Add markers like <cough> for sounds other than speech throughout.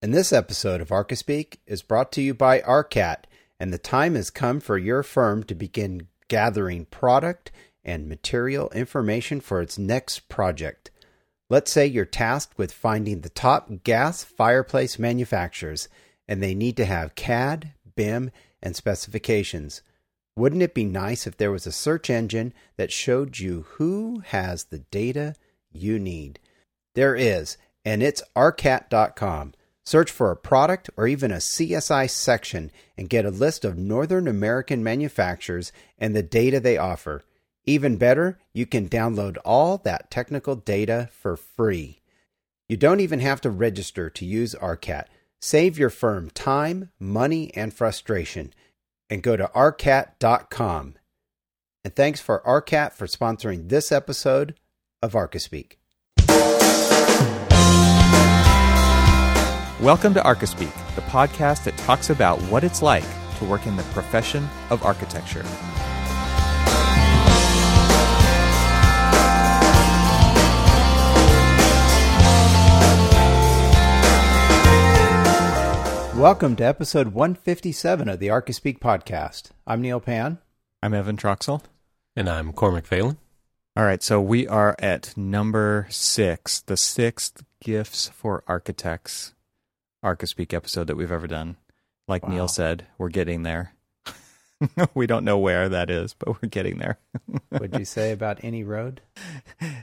And this episode of Archispeak is brought to you by ARCAT, and the time has come for your firm to begin gathering product and material information for its next project. Let's say you're tasked with finding the top gas fireplace manufacturers, and they need to have CAD, BIM, and specifications. Wouldn't it be nice if there was a search engine that showed you who has the data you need? There is, and it's arcat.com. Search for a product or even a CSI section and get a list of Northern American manufacturers and the data they offer. Even better, you can download all that technical data for free. You don't even have to register to use ARCAT. Save your firm time, money, and frustration and go to arcat.com. And thanks for ARCAT for sponsoring this episode of Archispeak. Welcome to Archispeak, the podcast that talks about what it's like to work in the profession of architecture. Welcome to episode 157 of the Archispeak podcast. I'm Neal Pann. I'm Evan Troxel. And I'm Cormac Phelan. All right, so we are at number six, the sixth Gifts for Architects Archispeak episode that we've ever done. Like Wow. Neil said, we're getting there. <laughs> we don't know where that is, but we're getting there. <laughs> What'd you say about any road?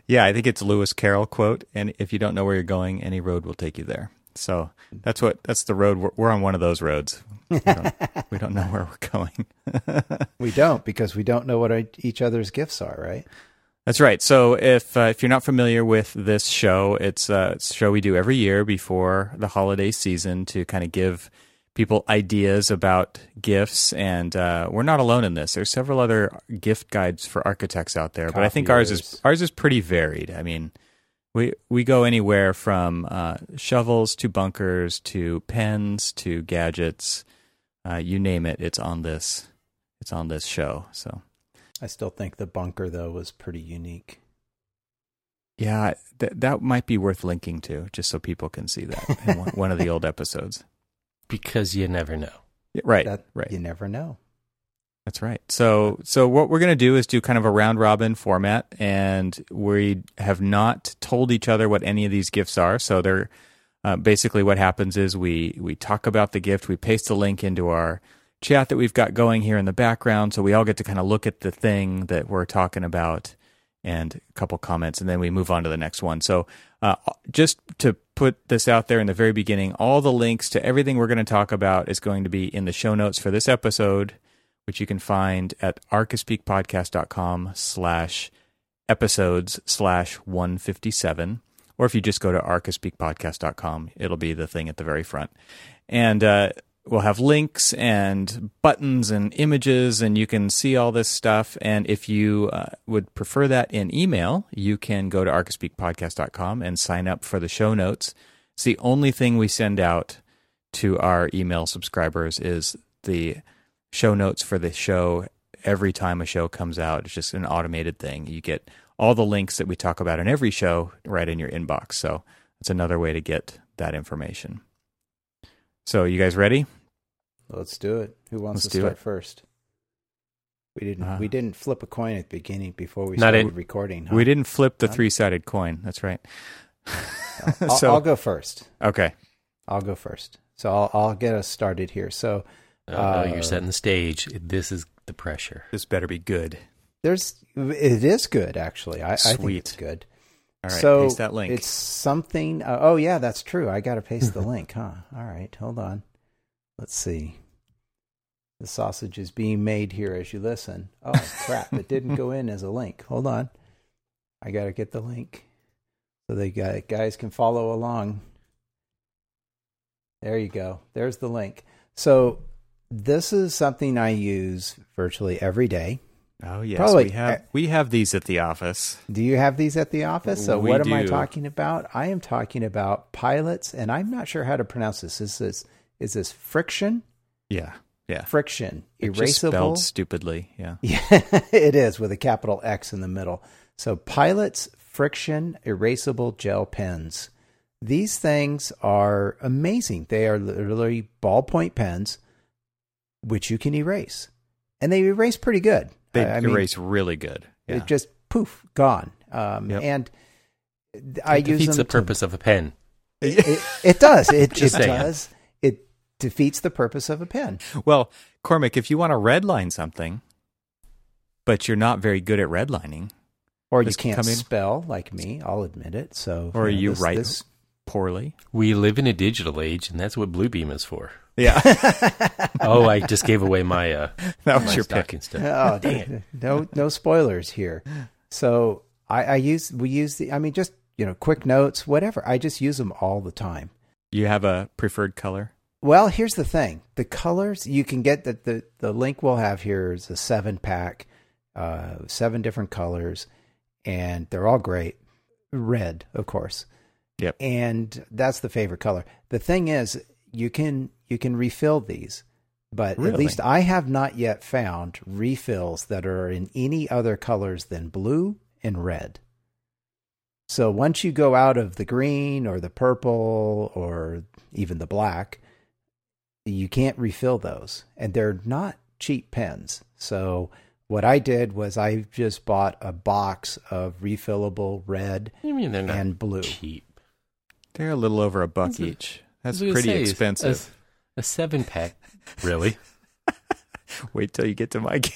Yeah, I think it's Lewis Carroll quote, and if you don't know where you're going, any road will take you there. So that's what that's the road. We're, we're on one of those roads. We don't, <laughs> we don't know where we're going. We don't because we don't know what our- each other's gifts are, right? That's right. So if uh, if you're not familiar with this show, it's, uh, it's a show we do every year before the holiday season to kind of give people ideas about gifts. And uh, we're not alone in this. There's several other gift guides for architects out there, but I think ours is Copiers. ours is pretty varied. I mean, we we go anywhere from uh, shovels to bunkers to pens to gadgets, uh, you name it. It's on this. It's on this show. So. I still think the bunker though was pretty unique. Yeah, th- that might be worth linking to, just so people can see that in one, one of the old episodes. <laughs> Because you never know. Yeah, Right, That right. you never know. That's right. So, so what we're going to do is do kind of a round robin format, and we have not told each other what any of these gifts are. So, they're uh, basically what happens is we we talk about the gift, we paste the link into our chat that we've got going here in the background, so we all get to kind of look at the thing that we're talking about and a couple comments, and then we move on to the next one. So, uh, just to put this out there in the very beginning, all the links to everything we're going to talk about is going to be in the show notes for this episode, which you can find at archispeakpodcast.com slash episodes slash 157. Or if you just go to archispeakpodcast.com, it'll be the thing at the very front. And uh, we'll have links and buttons and images, and you can see all this stuff. And if you uh, would prefer that in email, you can go to archispeakpodcast.com and sign up for the show notes. It's the only thing we send out to our email subscribers is the show notes for the show every time a show comes out. It's just an automated thing. You get all the links that we talk about in every show right in your inbox. So it's another way to get that information. So you guys ready? Let's do it. Who wants Let's to start it. first? We didn't. Uh, we didn't flip a coin at the beginning before we Not started in- recording. huh? We didn't flip the Huh? three sided coin. That's right. <laughs> I'll, so I'll go first. okay. I'll go first. So I'll, I'll get us started here. So Oh, no, Uh, you're setting the stage. This is the pressure. This better be good. there's. It is good actually. I, I think it's good. All right. so paste that link. It's something. Uh, oh yeah, that's true. I got to paste the <laughs> link, huh? All right, hold on. Let's see. The sausage is being made here as you listen. Oh crap! it didn't go in as a link. Hold on. I got to get the link so the guy, guys can follow along. There you go. There's the link. So this is something I use virtually every day. oh yes, probably- we have we have these at the office. Do you have these at the office? So We what am I talking about? I am talking about pilots, and I'm not sure how to pronounce this. This is this FriXion? Yeah, yeah. FriXion, It's erasable. spelled stupidly. Yeah. <laughs> Yeah, it is with a capital X in the middle. So pilots FriXion erasable gel pens. these things are amazing. They are literally ballpoint pens, which you can erase, and they erase pretty good. They I- I mean, erase really good. Yeah. It just poof gone. Um, Yep. And I it use defeats the to- purpose of a pen. it, it does. It, it does. <laughs> It defeats the purpose of a pen. Well, Cormac, if you want to redline something, but you're not very good at redlining, Or you can can't come in- spell like me. I'll admit it. So or know, you this- write this- poorly. We live in a digital age, and that's what Bluebeam is for. Yeah, <laughs> Oh, I just gave away my uh, <laughs> that was my your pick. stocking stuff. Oh, <laughs> dang it! No, no spoilers here. So I, I use we use the. I mean, just you know, quick notes, whatever. I just use them all the time. You have a preferred color? Well, here's the thing: the colors you can get that the the link we'll have here is a seven pack, uh, seven different colors, and they're all great. Red, of course. Yep. And that's the favorite color. The thing is, you can you can refill these, but at least I have not yet found refills that are in any other colors than blue and red. So once you go out of the green or the purple or even the black, you can't refill those. And they're not cheap pens. So what I did was I just bought a box of refillable red I mean, they're not and blue. cheap. They're a little over a buck That's each. That's I was gonna pretty say, expensive. A, a seven pack, really? <laughs> Wait till you get to my <laughs> game.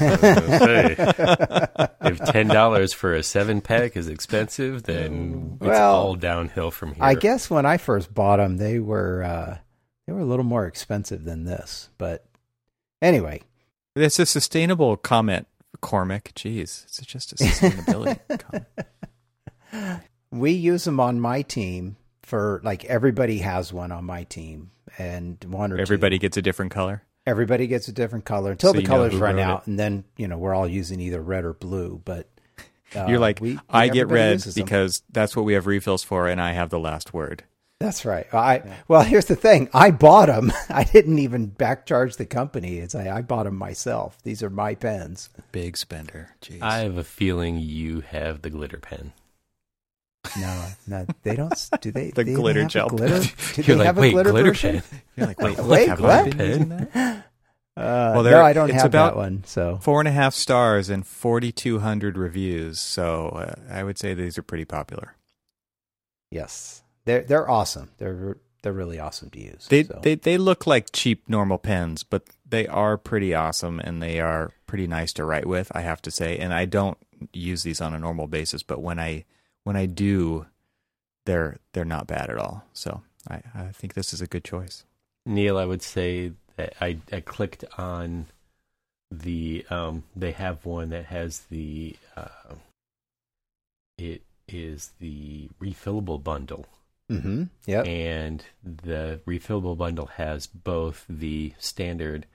I was gonna say, if ten dollars for a seven pack is expensive, then it's all downhill from here. I guess when I first bought them, they were uh, they were a little more expensive than this. But anyway, It's a sustainable comment, Cormac. Jeez, it's just a sustainability <laughs> comment. we use them on my team for like everybody has one on my team, and one or two. Everybody gets a different color. everybody gets a different color until So the colors run out, and then you know we're all using either red or blue. But uh, You're like, we- I get red because that's what we have refills for, and I have the last word. That's right. I well, here's the thing. I bought them. <laughs> I didn't even back charge the company. It's I, I bought them myself. These are my pens. Big spender. Jeez. I have a feeling you have the glitter pen. No, no, they don't. Do they? <laughs> The they glitter gel Glitter? pen. Do You're they like, have a glitter, glitter version? pen? <laughs> You're like, wait, Wait, have what? I been using that? Uh, Well, no, there- I don't it's have about- that one. So Four and a half stars and 4,200 reviews. So uh, I would say these are pretty popular. yes, they're they're awesome. They're they're really awesome to use. They, so. they they look like cheap normal pens, but they are pretty awesome and they are pretty nice to write with. I have to say, and I don't use these on a normal basis, but when I when I do, they're they're not bad at all. So I, I think this is a good choice. Neil, I would say that I, I clicked on the um they have one that has the uh, it is the refillable bundle mm-hmm. Yep. and the refillable bundle has both the standard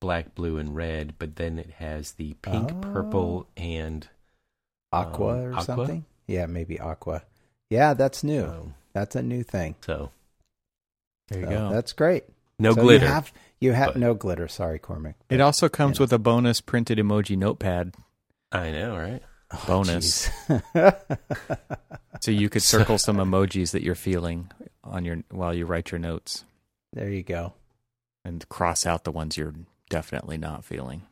black, blue, and red, but then it has the pink, Oh. purple, and Aqua um, or aqua? something. Yeah, maybe aqua. Yeah, that's new. um, That's a new thing. so There you So go. That's great. no So glitter. You have you have but- no glitter. Sorry, Cormac. It also comes you know. with a bonus printed emoji notepad, I know, right? <laughs> Oh, bonus. jeez. <laughs> so you could circle some emojis that you're feeling on your while you write your notes, there you go. and cross out the ones you're definitely not feeling.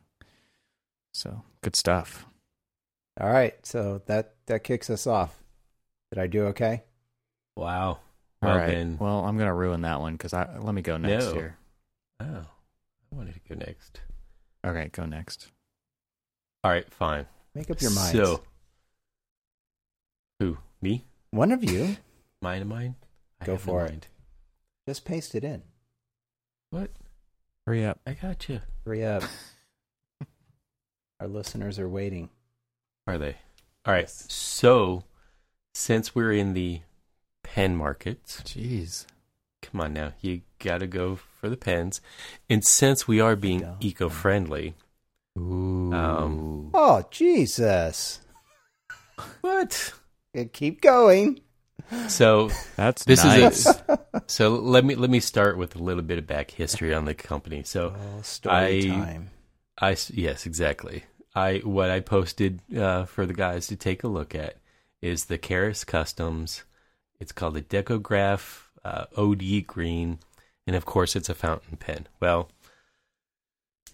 So good stuff. All right, so that that kicks us off. Did I do okay? Wow. All Well, right. then- Well, I'm gonna ruin that one because I let me go next No. here. Oh, I wanted to go next. Okay, go next. All right, fine. Make up your mind. So, who? Me? One of you <laughs> Mine of mine? I Go have no for it. mind. just paste it in. What? Hurry up. I got you. Hurry up. <laughs> Our listeners are waiting. Are they? All right. Yes. So, since we're in the pen markets, Jeez. come on now, you got to go for the pens. And since we are being eco-friendly, Ooh. Um, Oh Jesus! what? Keep going. So That's this nice. is a, <laughs> so let me let me start with a little bit of back history on the company. So Oh, story I- time. I s- yes, exactly. I what I posted uh, for the guys to take a look at is the Karas Kustoms It's called a Decograph uh, OD Green, and of course, it's a fountain pen. Well,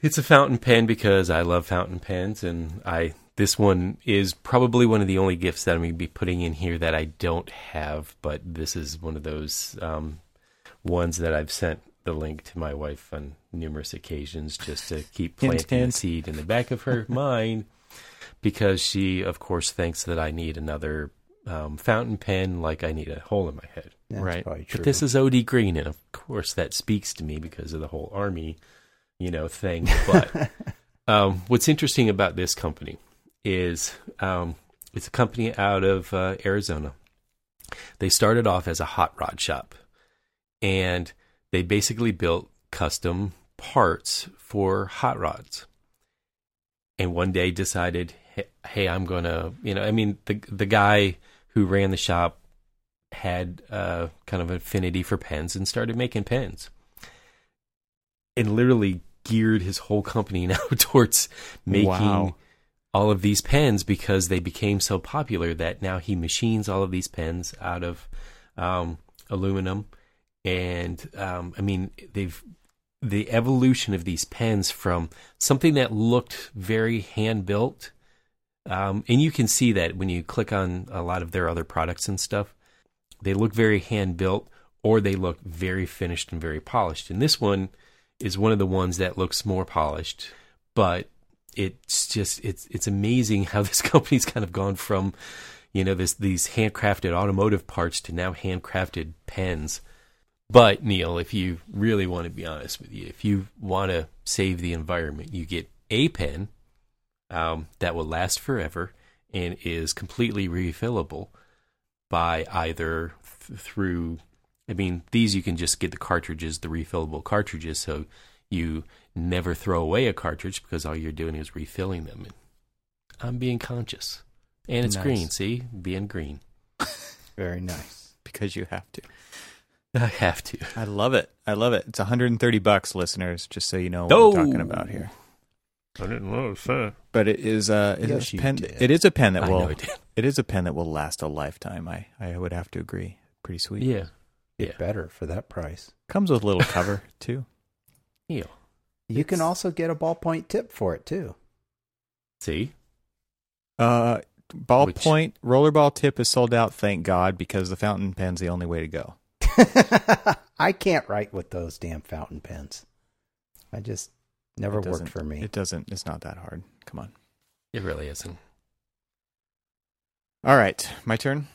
it's a fountain pen because I love fountain pens, and I this one is probably one of the only gifts that I'm going to be putting in here that I don't have. But this is one of those um, ones that I've sent the link to my wife on numerous occasions just to keep planting the seed in the back of her <laughs> mind because she, of course, thinks that I need another um, fountain pen like I need a hole in my head. That's Right. true. But this is OD Green, and of course that speaks to me because of the whole army, you know, thing. But <laughs> um, what's interesting about this company is um, it's a company out of uh, Arizona. They started off as a hot rod shop, and they basically built custom parts for hot rods. And one day decided, hey, hey I'm gonna, you know, I mean, the the guy who ran the shop had uh, kind of affinity for pens and started making pens, and literally geared his whole company <laughs> now towards making Wow. all of these pens because they became so popular that now he machines all of these pens out of um, aluminum, and um, I mean they've the evolution of these pens from something that looked very hand built. Um, and you can see that when you click on a lot of their other products and stuff, they look very hand built or they look very finished and very polished. And this one is one of the ones that looks more polished, but it's just it's it's amazing how <laughs> this company's kind of gone from you know this these handcrafted automotive parts to now handcrafted pens. But Neil, if you really want to be honest with you, if you want to save the environment, you get a pen um, that will last forever and is completely refillable by either th- through. I mean, these you can just get the cartridges, the refillable cartridges, so you never throw away a cartridge because all you're doing is refilling them. And I'm being conscious, and it's Nice. green. See, being green. <laughs> very nice. because you have to. I have to. I love it. I love it. It's 130 bucks, listeners, just so you know what Oh. we're talking about here. I didn't know that. But it is uh it Yes, is pen did. it is a pen that I will know it did. it is a pen that will last a lifetime. I I would have to agree. Pretty sweet. Yeah, Get Yeah. better for that price. Comes with a little cover <laughs> too. Neil. You can also get a ballpoint tip for it too. See, Uh Which- ballpoint rollerball tip is sold out, thank God, because the fountain pen's the only way to go. <laughs> I can't write with those damn fountain pens. I just never worked for me. It doesn't it's not that hard. Come on. it really isn't. All right, my turn.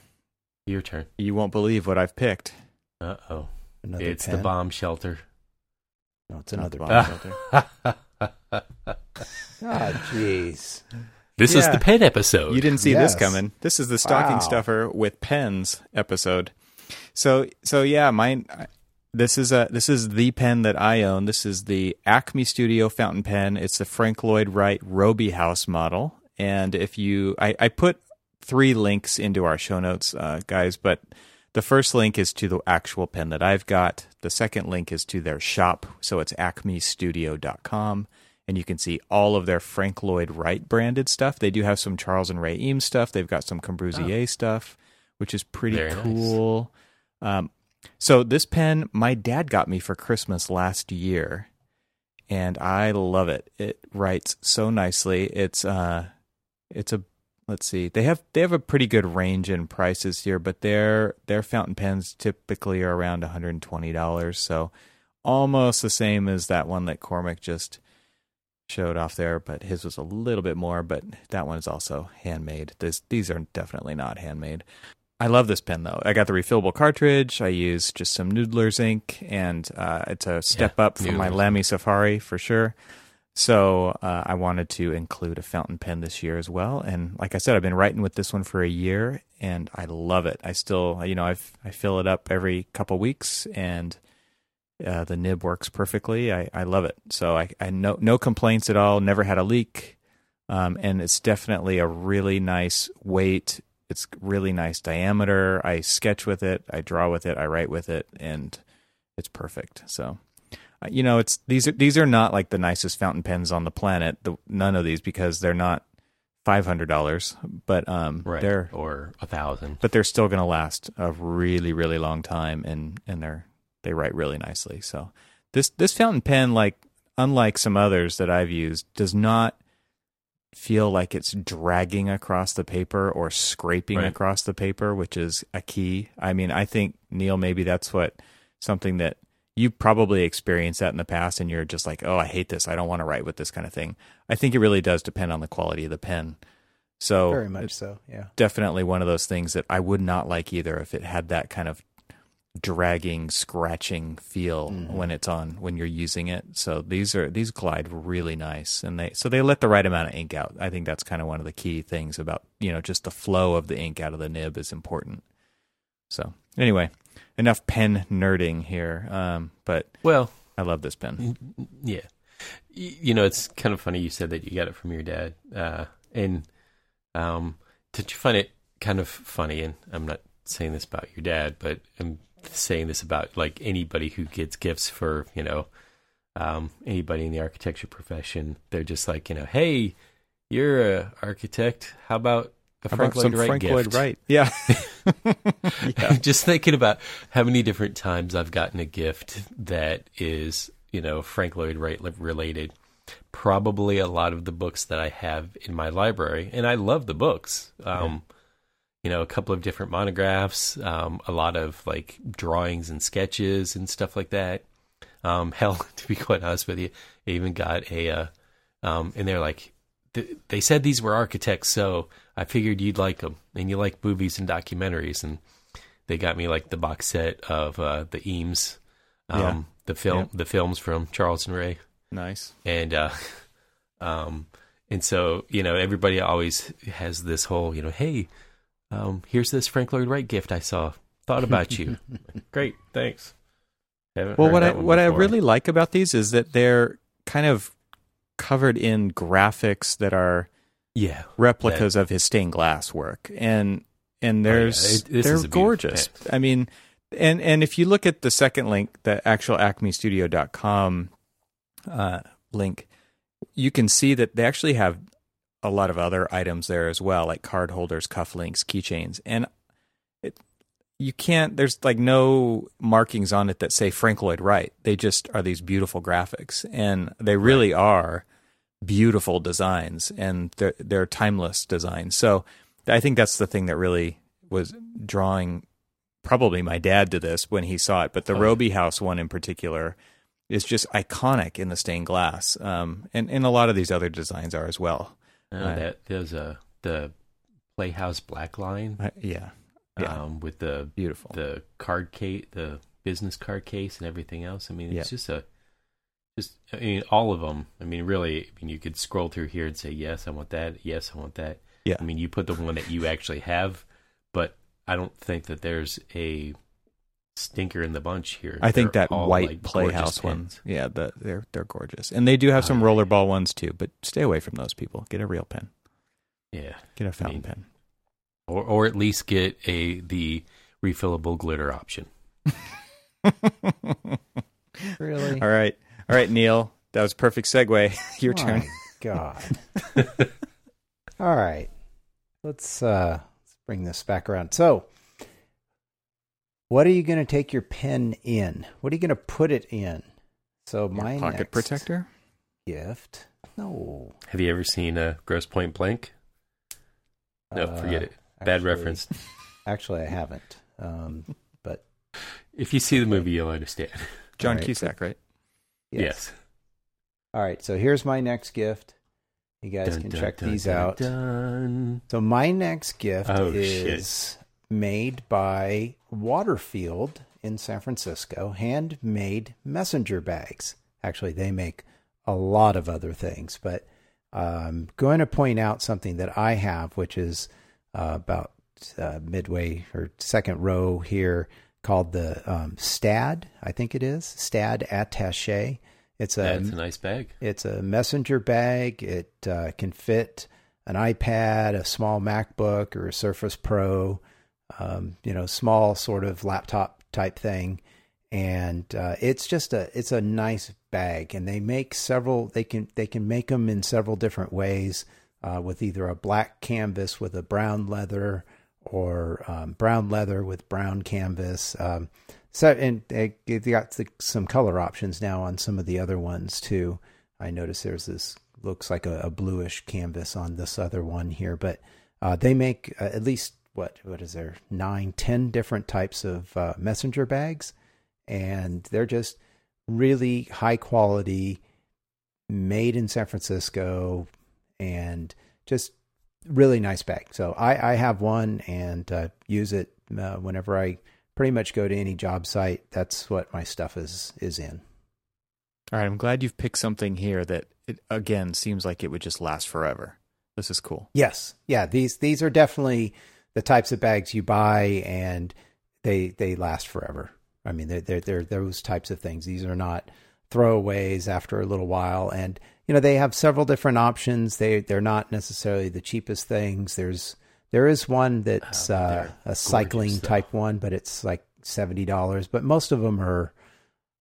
Your turn. You won't believe what I've picked. Uh oh. Another It's the bomb shelter. No, it's another bomb <laughs> shelter. Oh, jeez. This is the pen episode. You didn't see Yes. this coming. This is the stocking Wow. stuffer with pens episode. So so yeah, mine. This is a this is the pen that I own. This is the Acme Studio fountain pen. It's the Frank Lloyd Wright Robie House model. And if you, I, I put three links into our show notes, uh, guys. But the first link is to the actual pen that I've got. The second link is to their shop. So it's acmestudio.com and you can see all of their Frank Lloyd Wright branded stuff. They do have some Charles and Ray Eames stuff. They've got some Corbusier stuff, which is pretty Very nice. cool. Um, so this pen, my dad got me for Christmas last year, and I love it. It writes so nicely. It's uh, it's a let's see. They have they have a pretty good range in prices here, but their their fountain pens typically are around one hundred and twenty dollars. So almost the same as that one that Cormac just showed off there, but his was a little bit more. But that one is also handmade. This, these are definitely not handmade. I love this pen though. I got the refillable cartridge. I use just some Noodler's ink, and uh, it's a step Yeah, up from my. Lamy Safari for sure. So uh, I wanted to include a fountain pen this year as well. And like I said, I've been writing with this one for a year, and I love it. I still, you know, I I fill it up every couple weeks, and uh, the nib works perfectly. I, I love it. So I, I no no complaints at all. Never had a leak, um, and it's definitely a really nice weight. It's really nice diameter. I sketch with it. I draw with it. I write with it, and it's perfect. So you know, it's these are these are not like the nicest fountain pens on the planet. The, none of these because they're not five hundred dollars, but um, right they're or a thousand. but they're still going to last a really really long time, and and they're they write really nicely. So this this fountain pen, like unlike some others that I've used, does not feel like it's dragging across the paper or scraping Right. across the paper, which is a key. I mean, I think Neil, maybe that's what something that you probably experienced that in the past, and you're just like, oh, I hate this. I don't want to write with this kind of thing. I think it really does depend on the quality of the pen. So Very much so. Yeah. definitely one of those things that I would not like either if it had that kind of dragging, scratching feel mm-hmm. when it's on when you're using it. So these are these glide really nice and they so they let the right amount of ink out. I think that's kind of one of the key things about, you know, just the flow of the ink out of the nib is important. So, anyway, enough pen nerding here. Um, but Well, I love this pen. Yeah. You know, it's kind of funny you said that you got it from your dad. Uh, and um, did you find it kind of funny? And I'm not saying this about your dad, but I'm saying this about like anybody who gets gifts for, you know, um, anybody in the architecture profession. They're just like, you know, hey, you're a architect. How about How Frank Lloyd Wright Frank? Lloyd Wright? <laughs> <laughs> Yeah. I'm just thinking about how many different times I've gotten a gift that is, you know, Frank Lloyd Wright related. Probably a lot of the books that I have in my library, and I love the books. Um, You know, a couple of different monographs, um, a lot of like drawings and sketches and stuff like that. Um, <laughs> hell, to be quite honest with you, I even got a, uh, um, and they're like, th- they said these were architects, so I figured you'd like them, and you like movies and documentaries, and they got me like the box set of uh, the Eames, um, Yeah. the film, Yeah. the films from Charles and Ray, nice. and uh, <laughs> um, and so you know everybody always has this whole you know, hey, um, here's this Frank Lloyd Wright gift I saw, thought about you, <laughs> great, thanks. Haven't Well, what I that one what I really like about these is that they're kind of covered in graphics that are yeah replicas of his stained glass work, and and Oh, yeah. there's It- they're beautiful gorgeous. I mean, and and if you look at the second link, the actual AcmeStudio.com uh, link, you can see that they actually have a lot of other items there as well, like card holders, cufflinks, keychains, and you can't. There's like no markings on it that say Frank Lloyd Wright. They just are these beautiful graphics, and they really are beautiful designs, and they're they're timeless designs. So I think that's the thing that really was drawing probably my dad to this when he saw it, but the Oh. Robie House one in particular is just iconic in the stained glass, um, and and a lot of these other designs are as well. Uh, that there's a the Playhouse Black Line I- yeah, yeah, um, with the beautiful. the card case, the business card case, and everything else. I mean, it's Yeah. just a, just I mean, all of them. I mean, really, I mean, you could scroll through here and say, yes, I want that. Yes, I want that. Yeah. I mean, you put the one that you actually have, but I don't think that there's a stinker in the bunch here. I think They're that white like, Playhouse ones. yeah, the, they're they're gorgeous, and they do have some rollerball ones too. But stay away from those people. Get a real pen. Yeah, Get a fountain mean, pen. Or or at least get a the refillable glitter option. <laughs> Really? All right, all right, Neil. That was a perfect segue. <laughs> Your My turn. God. <laughs> All right. Let's uh let's bring this back around. So, what are you going to take your pen in? What are you going to put it in? So my Your pocket next protector. gift. No. Have you ever seen a Grosse Pointe Blank? No, Uh, forget it. Bad actually- reference. Actually, I haven't. Um, but If you see the movie, you'll understand. John All right. Cusack, right? yes. All right. So here's my next gift. You guys Dun, can dun, check dun, these dun, out. dun. So my next gift Oh, is made by Waterfield in San Francisco, handmade messenger bags. Actually, they make a lot of other things, but I'm going to point out something that I have, which is uh, about uh, midway or second row here, called the um, Staad. I think it is Staad Attaché. It's a That's a nice bag. it's a messenger bag. It uh, can fit an iPad, a small MacBook, or a Surface Pro. Um, you know, small sort of laptop type thing, and uh, it's just a it's a nice bag. And they make several. They can they can make them in several different ways. Uh, with either a black canvas with a brown leather or um, brown leather with brown canvas. Um, so, and they, they got the, some color options now on some of the other ones too. I notice there's this looks like a, a bluish canvas on this other one here, but uh, they make uh, at least what what is there nine, ten different types of uh, messenger bags, and they're just really high quality, made in San Francisco, and just really nice bag. So I, I have one and uh, use it uh, whenever I pretty much go to any job site. That's what my stuff is is in. All right, I'm glad you've picked something here that it again seems like it would just last forever. This is cool. Yes, yeah these these are definitely the types of bags you buy and they they last forever. I mean, they're they're, they're those types of things. These are not throwaways after a little while, and you know they have several different options. They they're not necessarily the cheapest things. There's there is one that's Oh, uh, a cycling type one, but it's like seventy dollars. But most of them are,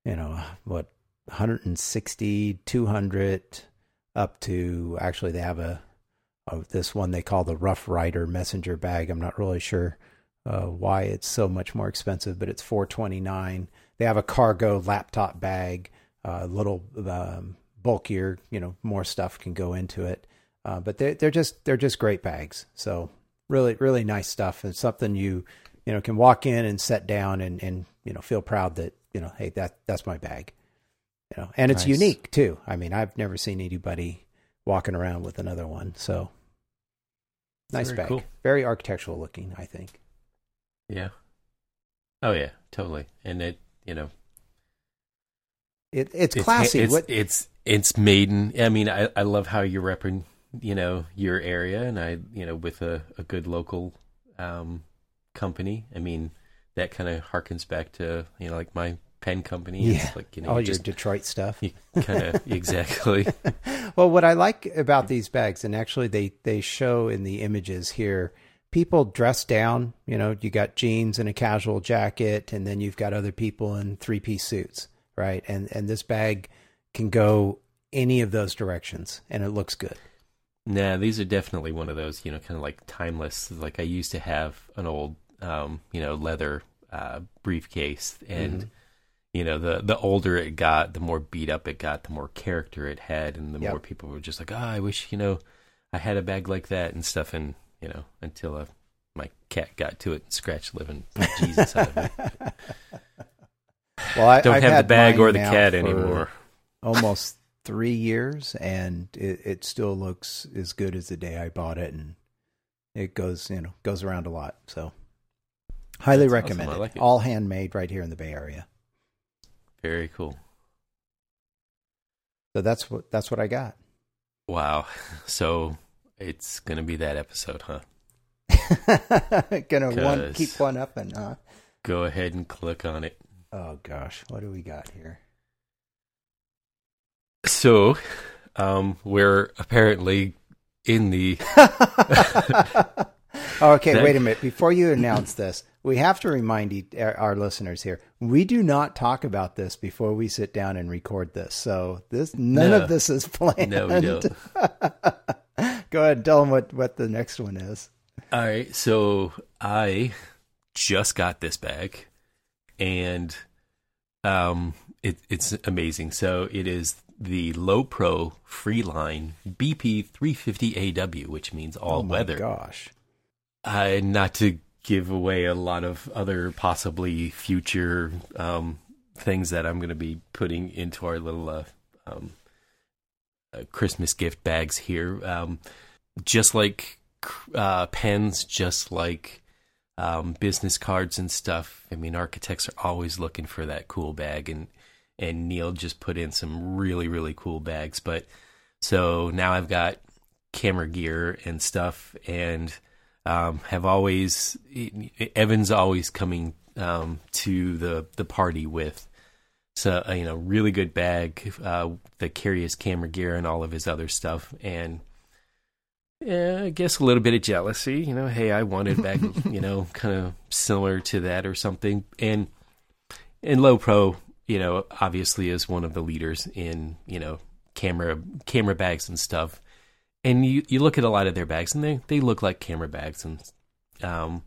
you know, what 160, 200, up to actually they have a, a this one they call the Rough Rider messenger bag. I'm not really sure uh, why it's so much more expensive, but it's 429. They have a cargo laptop bag, a uh, little um, bulkier, you know, more stuff can go into it. Uh, but they're they're just they're just great bags. So really really nice stuff and something you you know can walk in and set down and and you know feel proud that you know hey that that's my bag. You know, and it's Nice. unique too. I mean, I've never seen anybody walking around with another one. So nice Very bag, cool. very architectural looking. I think. Yeah. Oh yeah, totally. And it, you know, It, it's it's classy. It's what it's it's maiden. I mean, I I love how you're repping, you know, your area, and I, you know, with a a good local um company. I mean, that kind of harkens back to you know like my pen company. Yeah. It's like you know, all you your just Detroit stuff. kind of <laughs> exactly. <laughs> well, what I like about these bags, and actually they they show in the images here, people dress down. You know, you got jeans and a casual jacket, and then you've got other people in three piece suits, right? And and this bag can go any of those directions, and it looks good. Nah, these are definitely one of those, you know, kind of like timeless. Like I used to have an old, um, you know, leather uh, briefcase, and Mhm. you know, the the older it got, the more beat up it got, the more character it had, and the Yep. more people were just like, "Oh, I wish you know, I had a bag like that and stuff." And you know, until uh, my cat got to it and scratched living <laughs> Jesus out of it. <laughs> Well, I Don't I've have the bag or the cat anymore. Almost three years, and it, it still looks as good as the day I bought it, and it goes you know goes around a lot. So highly That's awesome. recommend I it. like. All handmade right here in the Bay Area. Very cool. So that's what that's what I got. Wow. <laughs> So it's gonna be that episode, huh? <laughs> Gonna one keep one up and uh Go ahead and click on it. Oh gosh, what do we got here? So, um, we're apparently in the <laughs> okay, wait a minute. Before you announce this, we have to remind our our listeners here: we do not talk about this before we sit down and record this. So this none No. of this is planned. no, we don't. <laughs> Go ahead and tell them what what the next one is. All right, so I just got this bag, and um, it, it's amazing. So it is the Lowepro Freeline BP 350 AW, which means all weather. oh my weather. Gosh. Uh, not to give away a lot of other possibly future um, things that I'm going to be putting into our little uh, um, uh, Christmas gift bags here. Um, just like uh, pens, just like um, business cards and stuff. I mean, architects are always looking for that cool bag, and and Neil just put in some really really cool bags. But so now I've got camera gear and stuff, and um, have always Evan's always coming um, to the the party with so you know really good bag uh, that carries camera gear and all of his other stuff and. Yeah, I guess a little bit of jealousy, you know. Hey, I wanted back, <laughs> you know, kind of similar to that or something. And and Lowepro, you know, obviously is one of the leaders in, you know, camera camera bags and stuff. and you you look at a lot of their bags, and they they look like camera bags, and um,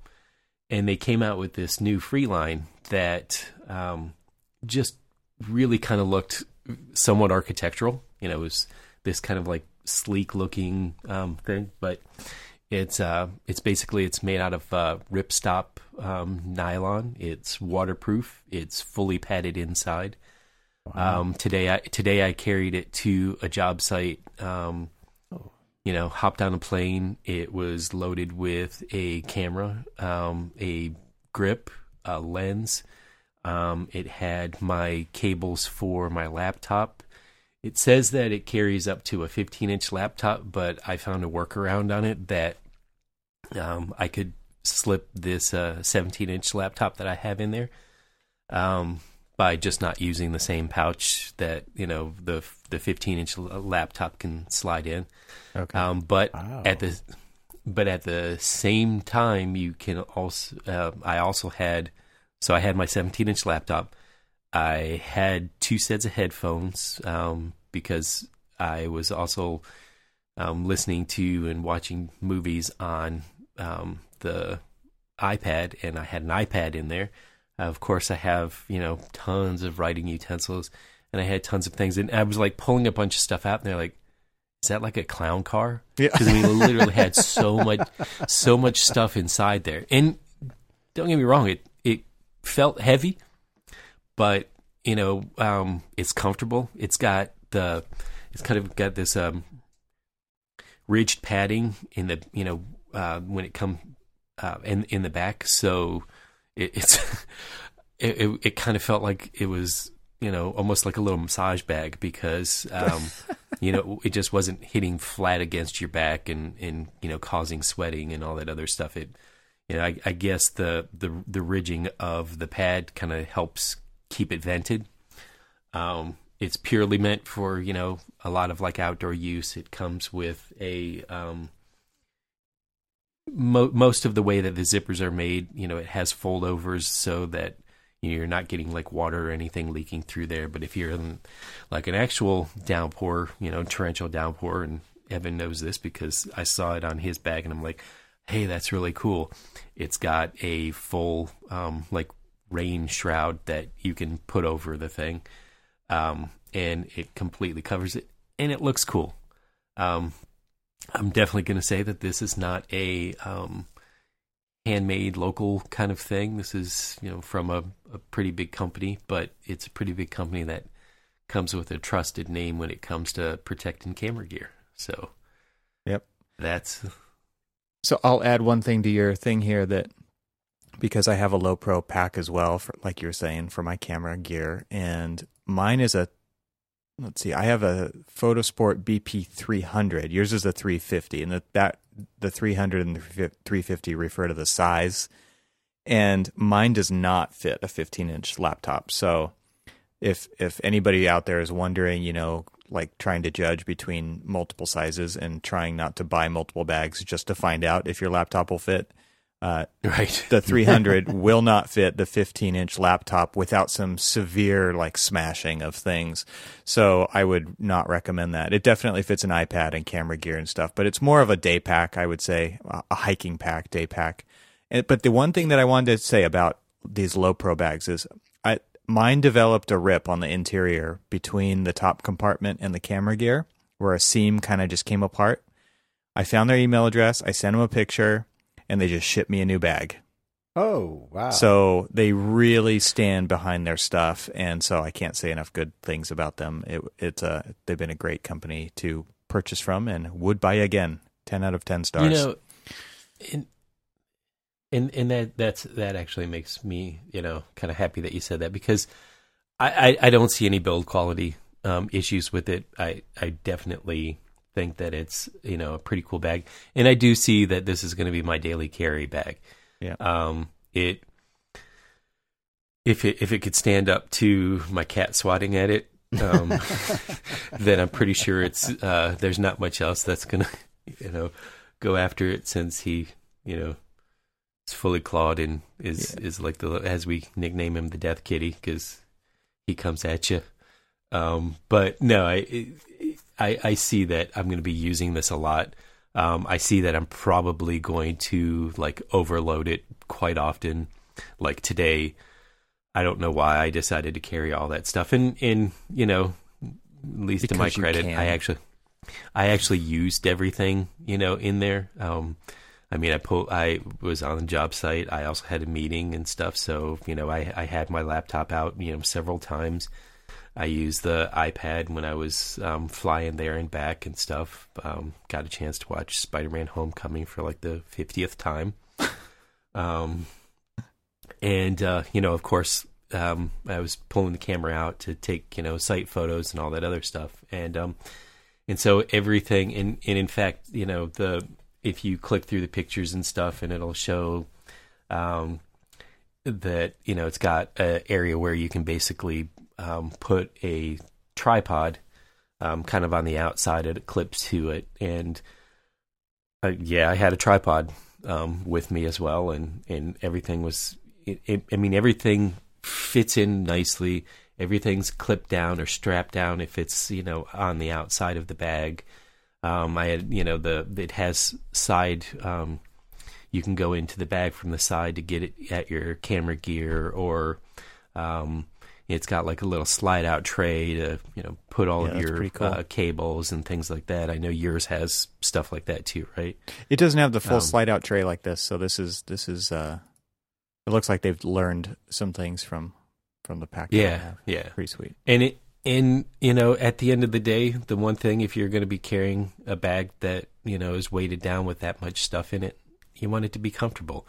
and they came out with this new free line that um, just really kind of looked somewhat architectural. You know, it was this kind of like sleek looking um, thing, but it's uh, it's basically it's made out of uh, ripstop um, nylon. It's waterproof. It's fully padded inside. Wow. Um, today, I today I carried it to a job site. Um, oh. You know, hopped on a plane. It was loaded with a camera, um, a grip, a lens. Um, it had my cables for my laptop. It says that it carries up to a 15 inch laptop, but I found a workaround on it that um, I could slip this uh, 17 inch laptop that I have in there um, by just not using the same pouch that you know the the 15 inch laptop can slide in. Okay. Um, but at the but at the same time, you can also uh, I also had so I had my 17 inch laptop. I had two sets of headphones um, because I was also um, listening to and watching movies on um, the iPad, and I had an iPad in there. Uh, of course, I have you know tons of writing utensils, and I had tons of things, and I was like pulling a bunch of stuff out, and they're like, "Is that like a clown car?" Yeah, because we <laughs> literally had so much, so much stuff inside there. And don't get me wrong, it it felt heavy, but you know, um, it's comfortable. It's got the, it's kind of got this um, ridged padding in the you know uh, when it come uh, in in the back, so it, it's <laughs> it, it, it kind of felt like it was you know almost like a little massage bag because um, <laughs> you know it just wasn't hitting flat against your back and and you know causing sweating and all that other stuff. It you know I, I guess the the the ridging of the pad kind of helps keep it vented. Um, it's purely meant for you know a lot of like outdoor use. It comes with a um, mo- most of the way that the zippers are made, you know, it has foldovers so that you're not getting like water or anything leaking through there. But if you're in like an actual downpour, you know, torrential downpour, and Evan knows this because I saw it on his bag, and I'm like, hey, that's really cool. It's got a full um, like rain shroud that you can put over the thing, um, and it completely covers it, and it looks cool. Um, I'm definitely going to say that this is not a um, handmade local kind of thing. This is you know from a, a pretty big company, but it's a pretty big company that comes with a trusted name when it comes to protecting camera gear. So, yep, that's. So I'll add one thing to your thing here that because I have a Lowepro pack as well, for, like you're saying, for my camera gear, and mine is a let's see, I have a Photosport BP 300. Yours is a 350, and that, that the 300 and the 350 refer to the size. And mine does not fit a 15 inch laptop. So if if anybody out there is wondering, you know, like trying to judge between multiple sizes and trying not to buy multiple bags just to find out if your laptop will fit, uh, <laughs> right. the 300 will not fit the 15 inch laptop without some severe like smashing of things. So I would not recommend that. It definitely fits an iPad and camera gear and stuff, but it's more of a day pack, I would say, a hiking pack, day pack. but the one thing that I wanted to say about these Lowepro bags is I, mine developed a rip on the interior between the top compartment and the camera gear where a seam kind of just came apart. I found their email address. I sent them a picture and they just ship me a new bag. Oh, wow. So they really stand behind their stuff and so I can't say enough good things about them. It, it's a they've been a great company to purchase from and would buy again. 10 out of 10 stars. You know, and and and that that's that actually makes me, you know, kind of happy that you said that because I I, I don't see any build quality um, issues with it. I I definitely think that it's you know a pretty cool bag, and I do see that this is going to be my daily carry bag. Yeah. Um. It if it if it could stand up to my cat swatting at it, um, <laughs> then I'm pretty sure it's uh, there's not much else that's gonna <laughs> you know go after it since he you know is fully clawed and is yeah. is like the as we nickname him the death kitty because he comes at you. Um, but no, I I, I see that I'm going to be using this a lot. Um, I see that I'm probably going to like overload it quite often. Like today, I don't know why I decided to carry all that stuff. And, and you know, at least to my credit, can. I actually, I actually used everything, you know, in there. Um, I mean, I pull, I was on the job site. I also had a meeting and stuff. So, you know, I, I had my laptop out, you know, several times. I used the iPad when I was um, flying there and back and stuff. Um, got a chance to watch Spider-Man: Homecoming for like the fiftieth time. <laughs> Um, and uh, you know, of course, um, I was pulling the camera out to take you know site photos and all that other stuff. And um, and so everything, and, and in fact, you know, the if you click through the pictures and stuff, and it'll show um, that you know it's got an area where you can basically um, put a tripod um, kind of on the outside it clips to it. And uh, yeah i had a tripod um, with me as well and, and everything was it, it, i mean everything fits in nicely. Everything's clipped down or strapped down if it's you know on the outside of the bag. Um, i had you know the it has side um, you can go into the bag from the side to get it at your camera gear or um, it's got like a little slide out tray to you know put all Yeah, of your cool. uh, cables and things like that. I know yours has stuff like that too, right? It doesn't have the full Um, slide out tray like this, so this is this is. uh It looks like they've learned some things from from the pack. Yeah, yeah. pretty sweet. And it and you know at the end of the day, the one thing if you're going to be carrying a bag that you know is weighted down with that much stuff in it, you want it to be comfortable.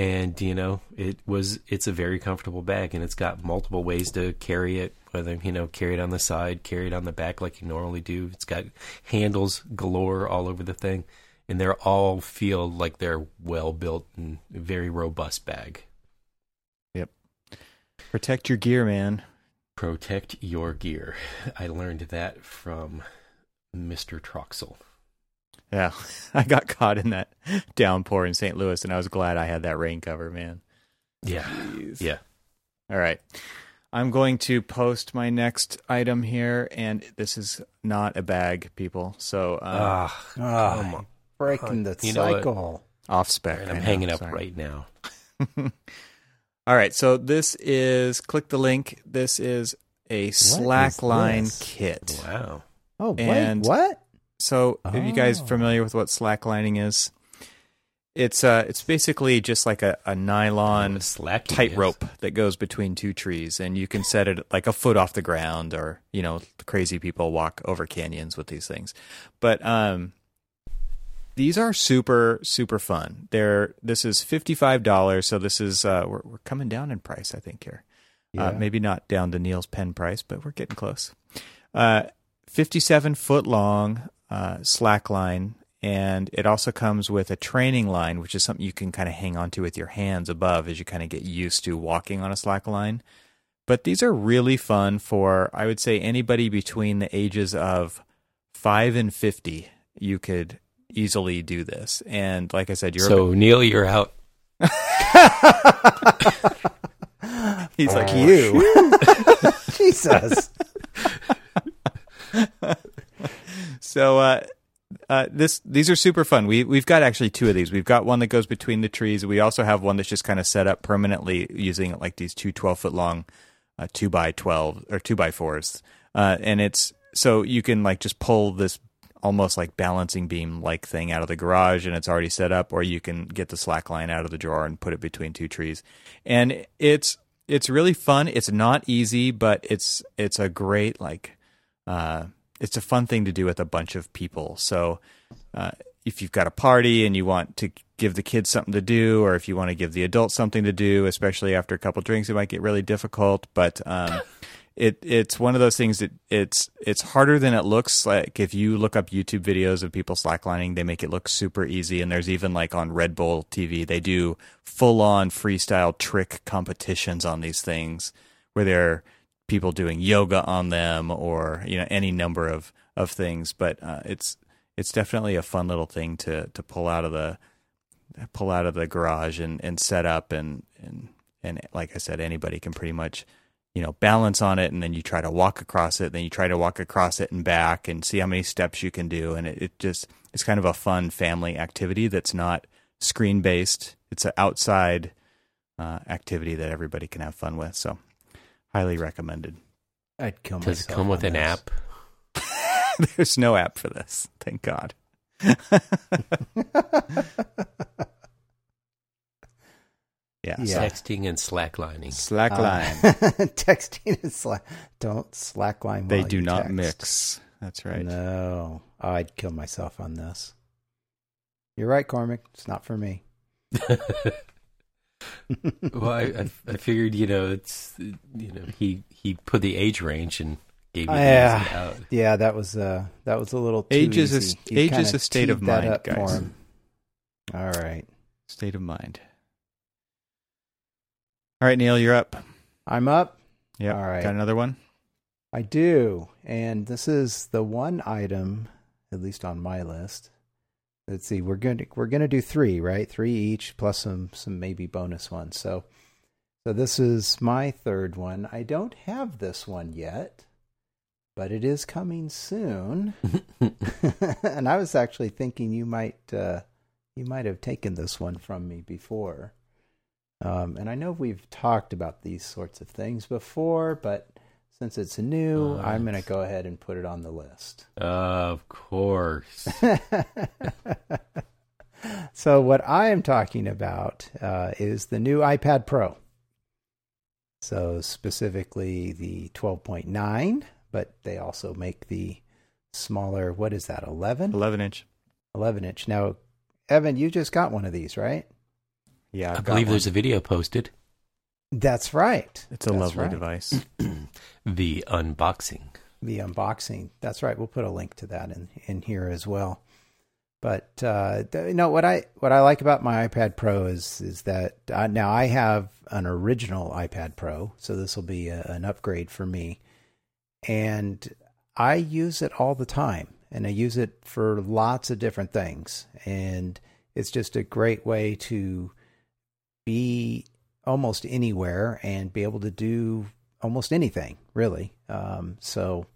And you know it was it's a very comfortable bag, and it's got multiple ways to carry it. Whether you know carry it on the side, carry it on the back like you normally do. It's got handles galore all over the thing, and they're all feel like they're well built and very robust bag. Yep. Protect your gear, man. Protect your gear. <laughs> I learned that from Mr. Troxel. Yeah, <laughs> I got caught in that downpour in St. Louis, and I was glad I had that rain cover, man. Yeah. Jeez. Yeah. All right. I'm going to post my next item here, and this is not a bag, people. So uh, come on. breaking the You know cycle. off spec. And I I'm know, hanging up sorry. right now. <laughs> All right. So this is click the link. This is a slackline kit. Wow. Oh, wait, And- what? So, are you guys Oh. familiar with what slacklining is? It's uh, it's basically just like a, a nylon slack tightrope that goes between two trees, and you can set it like a foot off the ground, or you know, crazy people walk over canyons with these things. But um, these are super super fun. They're this is fifty five dollars, so this is uh, we're we're coming down in price, I think here. Uh, Yeah. maybe not down to Neal's pen price, but we're getting close. Uh, 57 foot long uh, slack line, and it also comes with a training line, which is something you can kind of hang onto with your hands above as you kind of get used to walking on a slack line. But these are really fun for, I would say, anybody between the ages of 5 and 50. You could easily do this. And like I said, you're So, Neal, you're out. <laughs> he's like, you. <laughs> Jesus. <laughs> So uh, uh, this these are super fun. We we've got actually two of these. We've got one that goes between the trees. We also have one that's just kind of set up permanently using like these two 12 foot long uh, two by 12 or two by fours, uh, and it's so you can like just pull this almost like balancing beam like thing out of the garage and it's already set up or you can get the slack line out of the drawer and put it between two trees and it's it's really fun it's not easy but it's it's a great like uh it's a fun thing to do with a bunch of people. So uh if you've got a party and you want to give the kids something to do or if you want to give the adults something to do especially after a couple drinks it might get really difficult. But um <laughs> it it's one of those things that it's it's harder than it looks. Like if you look up YouTube videos of people slacklining they make it look super easy. And there's even like on Red Bull TV they do full on freestyle trick competitions on these things where they're people doing yoga on them or you know any number of of things but uh, it's it's definitely a fun little thing to to pull out of the pull out of the garage and and set up and and and like I said anybody can pretty much you know balance on it and then you try to walk across it then you try to walk across it and back and see how many steps you can do. And it, it just it's kind of a fun family activity that's not screen based it's an outside uh, activity that everybody can have fun with. So highly recommended I'd kill myself. Does it come with on an this. app? <laughs> there's no app for this thank god <laughs> yeah, Yeah. Texting and slacklining. slackline Uh, <laughs> texting and slack. Don't slackline. they while do you not text. mix that's right No, I'd kill myself on this. You're right, Cormac. It's not for me. Well, I, I, I figured, you know, it's you know, he he put the age range and gave you the Yeah. out. Yeah, that was uh that was a little too Age is a easy. s- age is a state of mind, up for guys. him. All right, state of mind all right neal you're up I'm up. yeah All right. got another one I do, and this is the one item, at least on my list. Let's see, we're going to we're going to do three, right? Three each plus some some maybe bonus ones. So, so this is my third one. I don't have this one yet, but it is coming soon. <laughs> <laughs> and I was actually thinking you might uh, you might have taken this one from me before. Um, and I know we've talked about these sorts of things before, but since it's new, I'm going to go ahead and put it on the list. Of course. <laughs> so what I am talking about uh, is the new iPad Pro. So specifically the 12.9, but they also make the smaller. What is that? 11? 11 inch 11 inch. Now, Evan, you just got one of these, right? yeah I've I got believe one. there's a video posted. That's right. it's a That's lovely right. device <clears throat> the unboxing. the unboxing. That's right. We'll put a link to that in in here as well. But uh, th- you know what I what I like about my iPad Pro is is that uh, now I have an original iPad Pro, so this will be a, an upgrade for me, and I use it all the time, and I use it for lots of different things, and it's just a great way to be almost anywhere and be able to do almost anything really. Um, so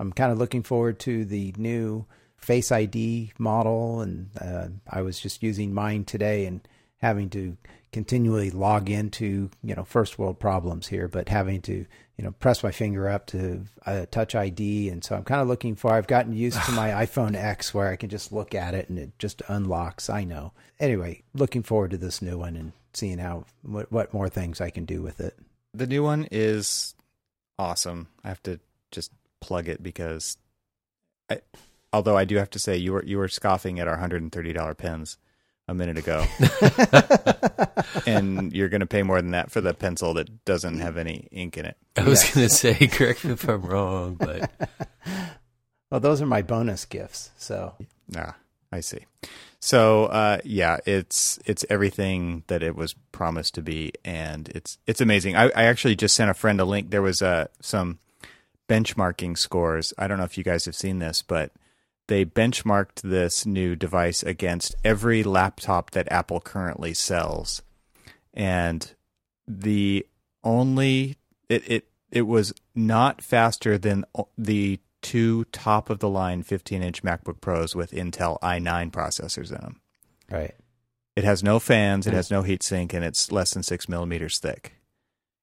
I'm kind of looking forward to the new Face ID model, and uh, I was just using mine today and having to continually log into you know first world problems here, but having to you know press my finger up to uh, touch ID, and so I'm kind of looking for. I've gotten used to my <sighs> iPhone X where I can just look at it and it just unlocks. I know. Anyway, looking forward to this new one and seeing how what, what more things I can do with it. the new one is awesome i have to just plug it because I, although i do have to say you were you were scoffing at our $130 pens a minute ago <laughs> and you're going to pay more than that for the pencil that doesn't have any ink in it I was Yes. going to say, <laughs> correct me if I'm wrong, but <laughs> well, those are my bonus gifts. So Ah, I see. So, uh, yeah, it's it's everything that it was promised to be, and it's it's amazing. I, I actually just sent a friend a link. There was uh, some benchmarking scores. I don't know if you guys have seen this, but they benchmarked this new device against every laptop that Apple currently sells, and the only it it it was not faster than the two top of the line 15 inch MacBook Pros with Intel i9 processors in them. right. It has no fans, it hmm. has no heatsink, and it's less than six millimeters thick.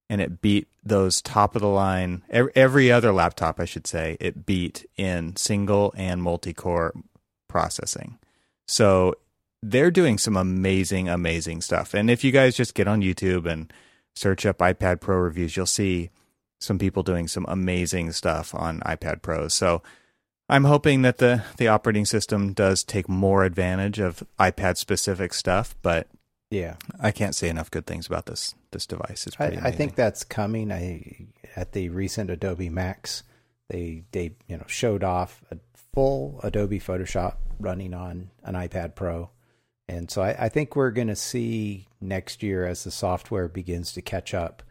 And it beat those top of the line, every other laptop, I should say, it beat in single and multi core processing. So they're doing some amazing, amazing stuff. And if you guys just get on YouTube and search up iPad Pro reviews, you'll see some people doing some amazing stuff on iPad Pros. So I'm hoping that the the operating system does take more advantage of iPad specific stuff, but Yeah. I can't say enough good things about this this device. It's I, I think that's coming. I at the recent Adobe Max, they they you know showed off a full Adobe Photoshop running on an iPad Pro, and so I, I think we're going to see next year as the software begins to catch up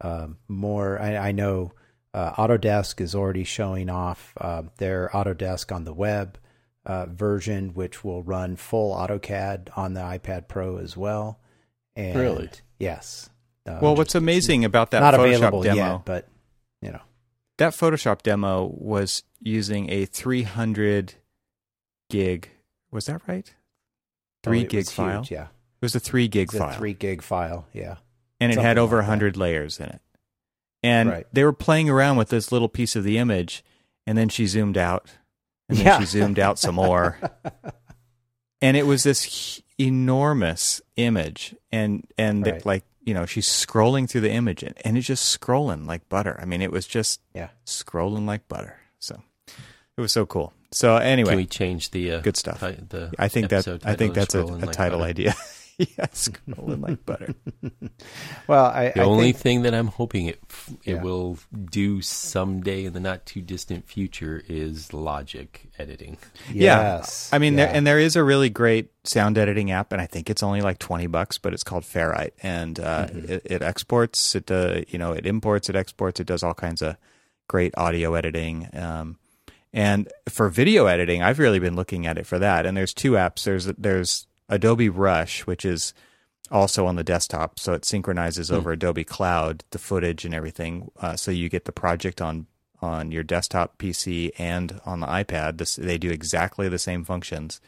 um, more. I, I know uh, Autodesk is already showing off uh, their Autodesk on the web uh, version, which will run full AutoCAD on the iPad Pro as well. And Really? Yes. Um, well, what's amazing about that not Photoshop available demo? yet, but you know, that Photoshop demo was using a 300 gig. Was that right? Three Oh, gig file. huge, yeah. It was a three gig file, three gig file. Yeah. And it something had over like that. hundred layers in it. And Right. they were playing around with this little piece of the image, and then she zoomed out, and then Yeah. she zoomed out some more, <laughs> and it was this enormous image, and and the- like you know she's scrolling through the image, and, and it's just scrolling like butter. I mean, it was just Yeah. scrolling like butter. So it was so cool. So anyway, Can we change the uh, good stuff. ti- the I think that I think that's a, a Like title Butter? idea. <laughs> <laughs> yeah, scrolling like butter. <laughs> Well, I, The I only think, thing that I'm hoping it it Yeah. will do someday in the not too distant future is logic editing. yes. I mean, yeah. there, and there is a really great sound editing app, and I think it's only like twenty bucks, but it's called Ferrite, and uh, Mm-hmm. it, it exports, it uh, you know, it imports, it exports, it does all kinds of great audio editing. Um, and for video editing, I've really been looking at it for that. And there's two apps. There's there's Adobe Rush, which is also on the desktop, so it synchronizes over Adobe Cloud the footage and everything, uh, so you get the project on on your desktop PC and on the iPad. This, they do exactly the same functions.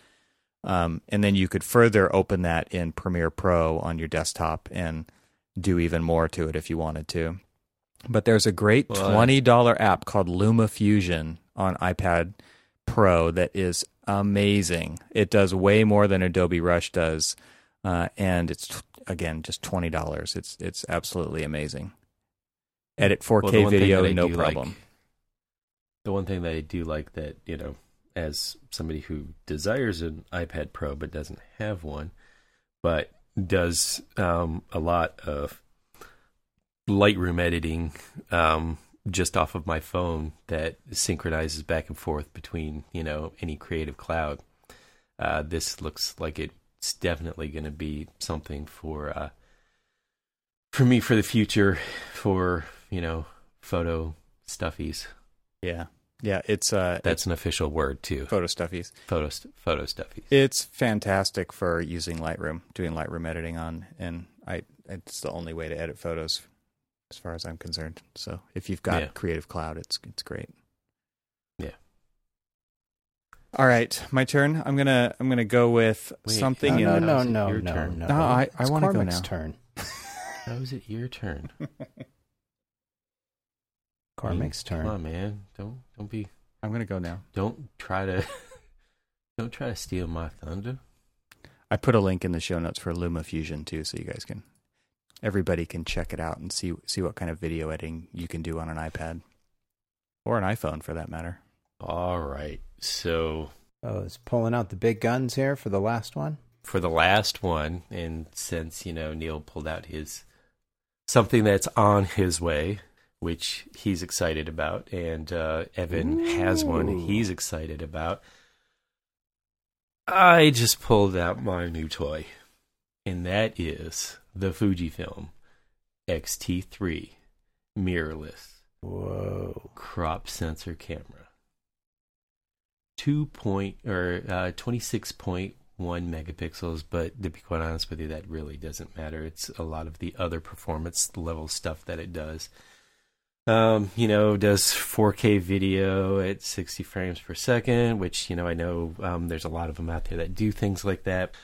Um, and then you could further open that in Premiere Pro on your desktop and do even more to it if you wanted to. But there's a great twenty dollar app called Luma Fusion on iPad Pro that is amazing. It does way more than Adobe Rush does, uh, and it's again just twenty dollars. It's it's absolutely amazing. Edit 4K Well, the one thing video, no problem. Like, the one thing that I do like that you know, as somebody who desires an iPad Pro but doesn't have one, but does um, a lot of Lightroom editing um, just off of my phone that synchronizes back and forth between you know any Creative Cloud. Uh, this looks like it's definitely going to be something for uh, for me for the future for you know photo stuffies. Yeah, yeah. It's uh, That's an official word too. photo stuffies. Photo photo stuffies. It's fantastic for using Lightroom, doing Lightroom editing on, and I it's the only way to edit photos, as far as I'm concerned. So if you've got Yeah. Creative Cloud, it's it's great. Yeah. All right, my turn. I'm gonna I'm gonna go with Wait, something. no, in no, is it no, no, your no, turn? no. No, I- I wanna go Cormac's now. turn. <laughs> How is it your turn? Cormac's turn. Come on, man. Don't don't be I'm gonna go now. don't try to <laughs> don't try to steal my thunder. I put a link in the show notes for Luma Fusion too, so you guys can everybody can check it out and see see what kind of video editing you can do on an iPad or an iPhone for that matter. All right. So Oh, it's pulling out the big guns here for the last one. for the last one, and since you know Neal pulled out his something that's on his way, which he's excited about, and uh, Evan has one he's excited about. I just pulled out my new toy, and that is the Fujifilm X-T3 mirrorless Whoa. crop sensor camera. Two point or uh, twenty six point one megapixels, but to be quite honest with you, that really doesn't matter. It's a lot of the other performance level stuff that it does. Um, you know, does 4K video at 60 frames per second, which you know I know um, there's a lot of them out there that do things like that.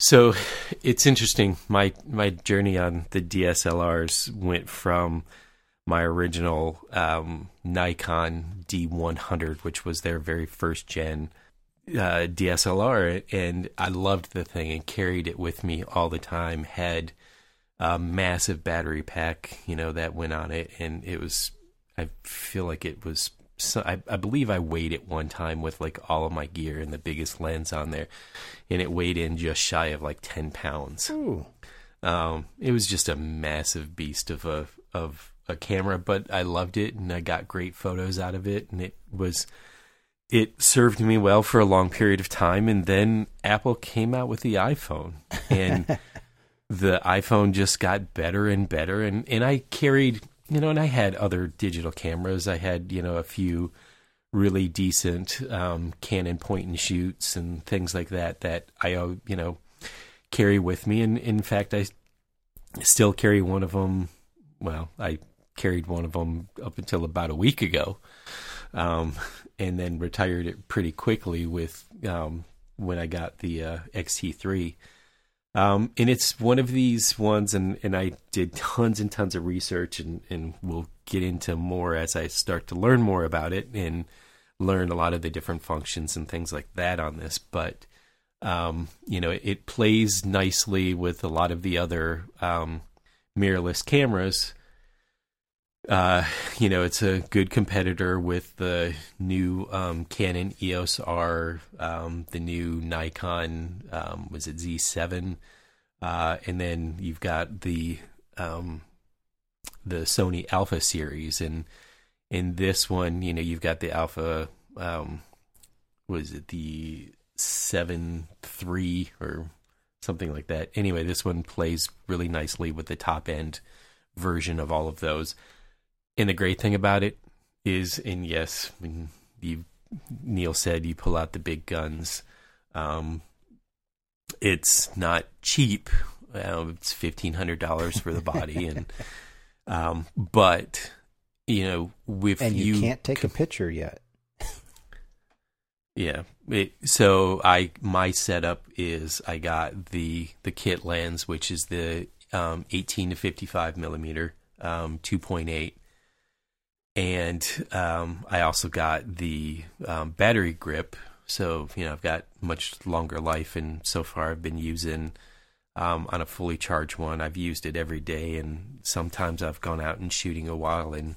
So it's interesting. My my journey on the DSLRs went from my original um, Nikon D100, which was their very first gen uh, DSLR, and I loved the thing and carried it with me all the time. Had a massive battery pack, you know, that went on it, and it was. I feel like it was. So I, I believe I weighed it one time with like all of my gear and the biggest lens on there, and it weighed in just shy of like ten pounds. Ooh. Um, it was just a massive beast of a of a camera, but I loved it and I got great photos out of it, and it was it served me well for a long period of time. And then Apple came out with the iPhone, and <laughs> the iPhone just got better and better. And and I carried, you know, and I had other digital cameras. I had, you know, a few really decent um, Canon point and shoots and things like that that I, uh, you know, carry with me. And in fact, I still carry one of them. Well, I carried one of them up until about a week ago, um, and then retired it pretty quickly with um, when I got the uh, XT3. Um, and it's one of these ones, and, and I did tons and tons of research, and, and we'll get into more as I start to learn more about it and learn a lot of the different functions and things like that on this. But um, you know, it, it, plays nicely with a lot of the other um, mirrorless cameras. Uh, you know, it's a good competitor with the new um, Canon EOS R, um, the new Nikon, um, was it Z7, uh, and then you've got the um, the Sony Alpha series, and in this one, you know, you've got the Alpha. Um, was it the seven three or something like that? Anyway, this one plays really nicely with the top end version of all of those. And the great thing about it is, and yes, when you Neal said you pull out the big guns. Um, it's not cheap. Uh, it's fifteen hundred dollars for the body, <laughs> and um, but you know, with and you, you can't take a picture yet. <laughs> yeah. It, so I my setup is I got the the kit lens, which is the um, 18 to 55 millimeter, um, 2.8, and um, I also got the um, battery grip. So you know I've got much longer life, and so far I've been using um, on a fully charged one. I've used it every day, and sometimes I've gone out and shooting a while, and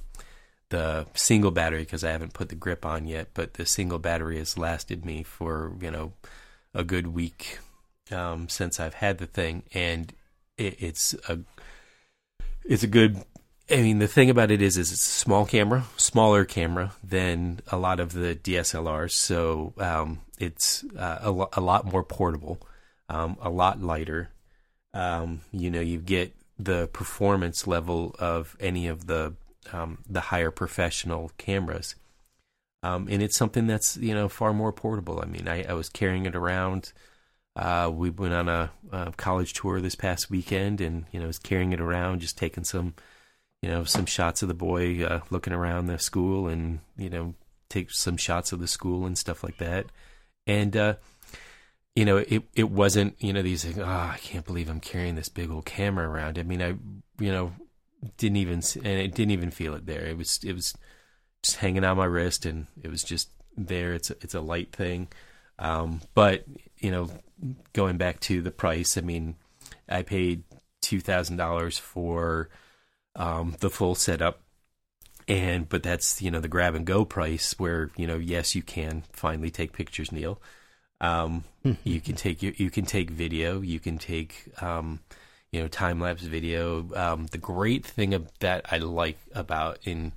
the single battery because I haven't put the grip on yet, but the single battery has lasted me for you know a good week um, since I've had the thing, and it, it's a it's a good. I mean, the thing about it is, is it's a small camera, smaller camera than a lot of the DSLRs, so um, it's uh, a, lo- a lot more portable, um, a lot lighter, um, you know, you get the performance level of any of the um, the higher professional cameras. Um, and it's something that's you know far more portable. I mean, I, I was carrying it around. Uh, we went on a, a, college tour this past weekend, and you know, was carrying it around, just taking some, you know, some shots of the boy uh, looking around the school, and you know, take some shots of the school and stuff like that. And uh, you know, it it wasn't you know these oh I can't believe I'm carrying this big old camera around. I mean, I you know didn't even and it didn't even feel it there. It was it was just hanging on my wrist and it was just there. It's a, it's a light thing, um, but you know, going back to the price, I mean, I paid two thousand dollars for um, the full setup and but that's you know the grab and go price where you know yes you can finally take pictures neal um, <laughs> you can take you, you can take video, you can take um, you know time lapse video. Um, the great thing of, that I like about in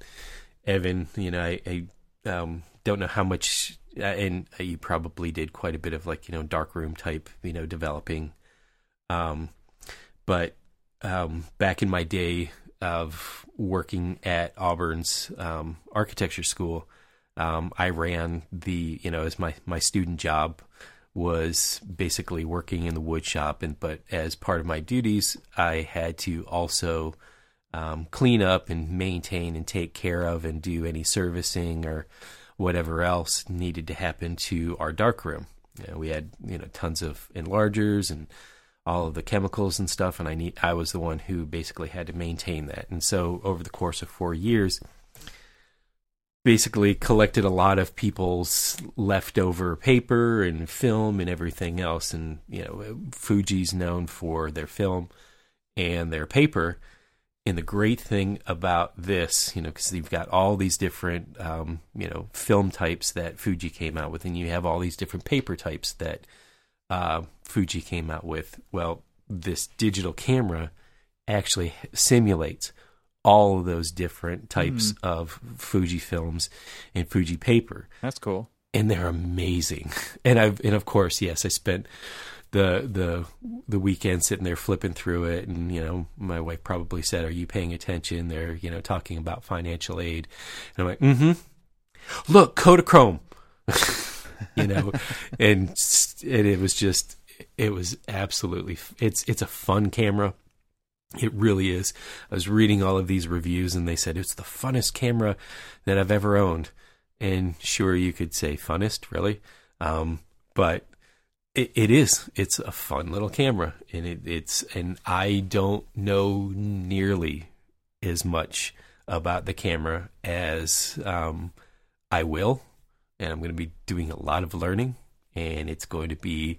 Evan, you know, I, I um, don't know how much, uh, and you probably did quite a bit of like you know darkroom type, you know, developing. Um, but um, back in my day of working at Auburn's um, architecture school, um, I ran the you know as my my student job was basically working in the wood shop, and but as part of my duties, I had to also um, clean up and maintain and take care of and do any servicing or whatever else needed to happen to our darkroom. You know, we had you know tons of enlargers and all of the chemicals and stuff, and I need I was the one who basically had to maintain that. And so over the course of four years, basically collected a lot of people's leftover paper and film and everything else. And, you know, Fuji's known for their film and their paper. And the great thing about this, you know, because you've got all these different, um, you know, film types that Fuji came out with, and you have all these different paper types that uh, Fuji came out with. Well, this digital camera actually simulates all of those different types mm. of Fuji films and Fuji paper. That's cool. And they're amazing. <laughs> And I've and of course, yes, I spent the the the weekend sitting there flipping through it and you know, my wife probably said, Are you paying attention? They're, you know, talking about financial aid. And I'm like, mm-hmm. Look, Kodachrome. <laughs> you know, <laughs> and it was just it was absolutely it's it's a fun camera It really is. I was reading all of these reviews and they said it's the funnest camera that I've ever owned. And sure, you could say funnest, really. Um, but it, it is. It's a fun little camera, and it, it's and I don't know nearly as much about the camera as um, I will, and I'm going to be doing a lot of learning, and it's going to be.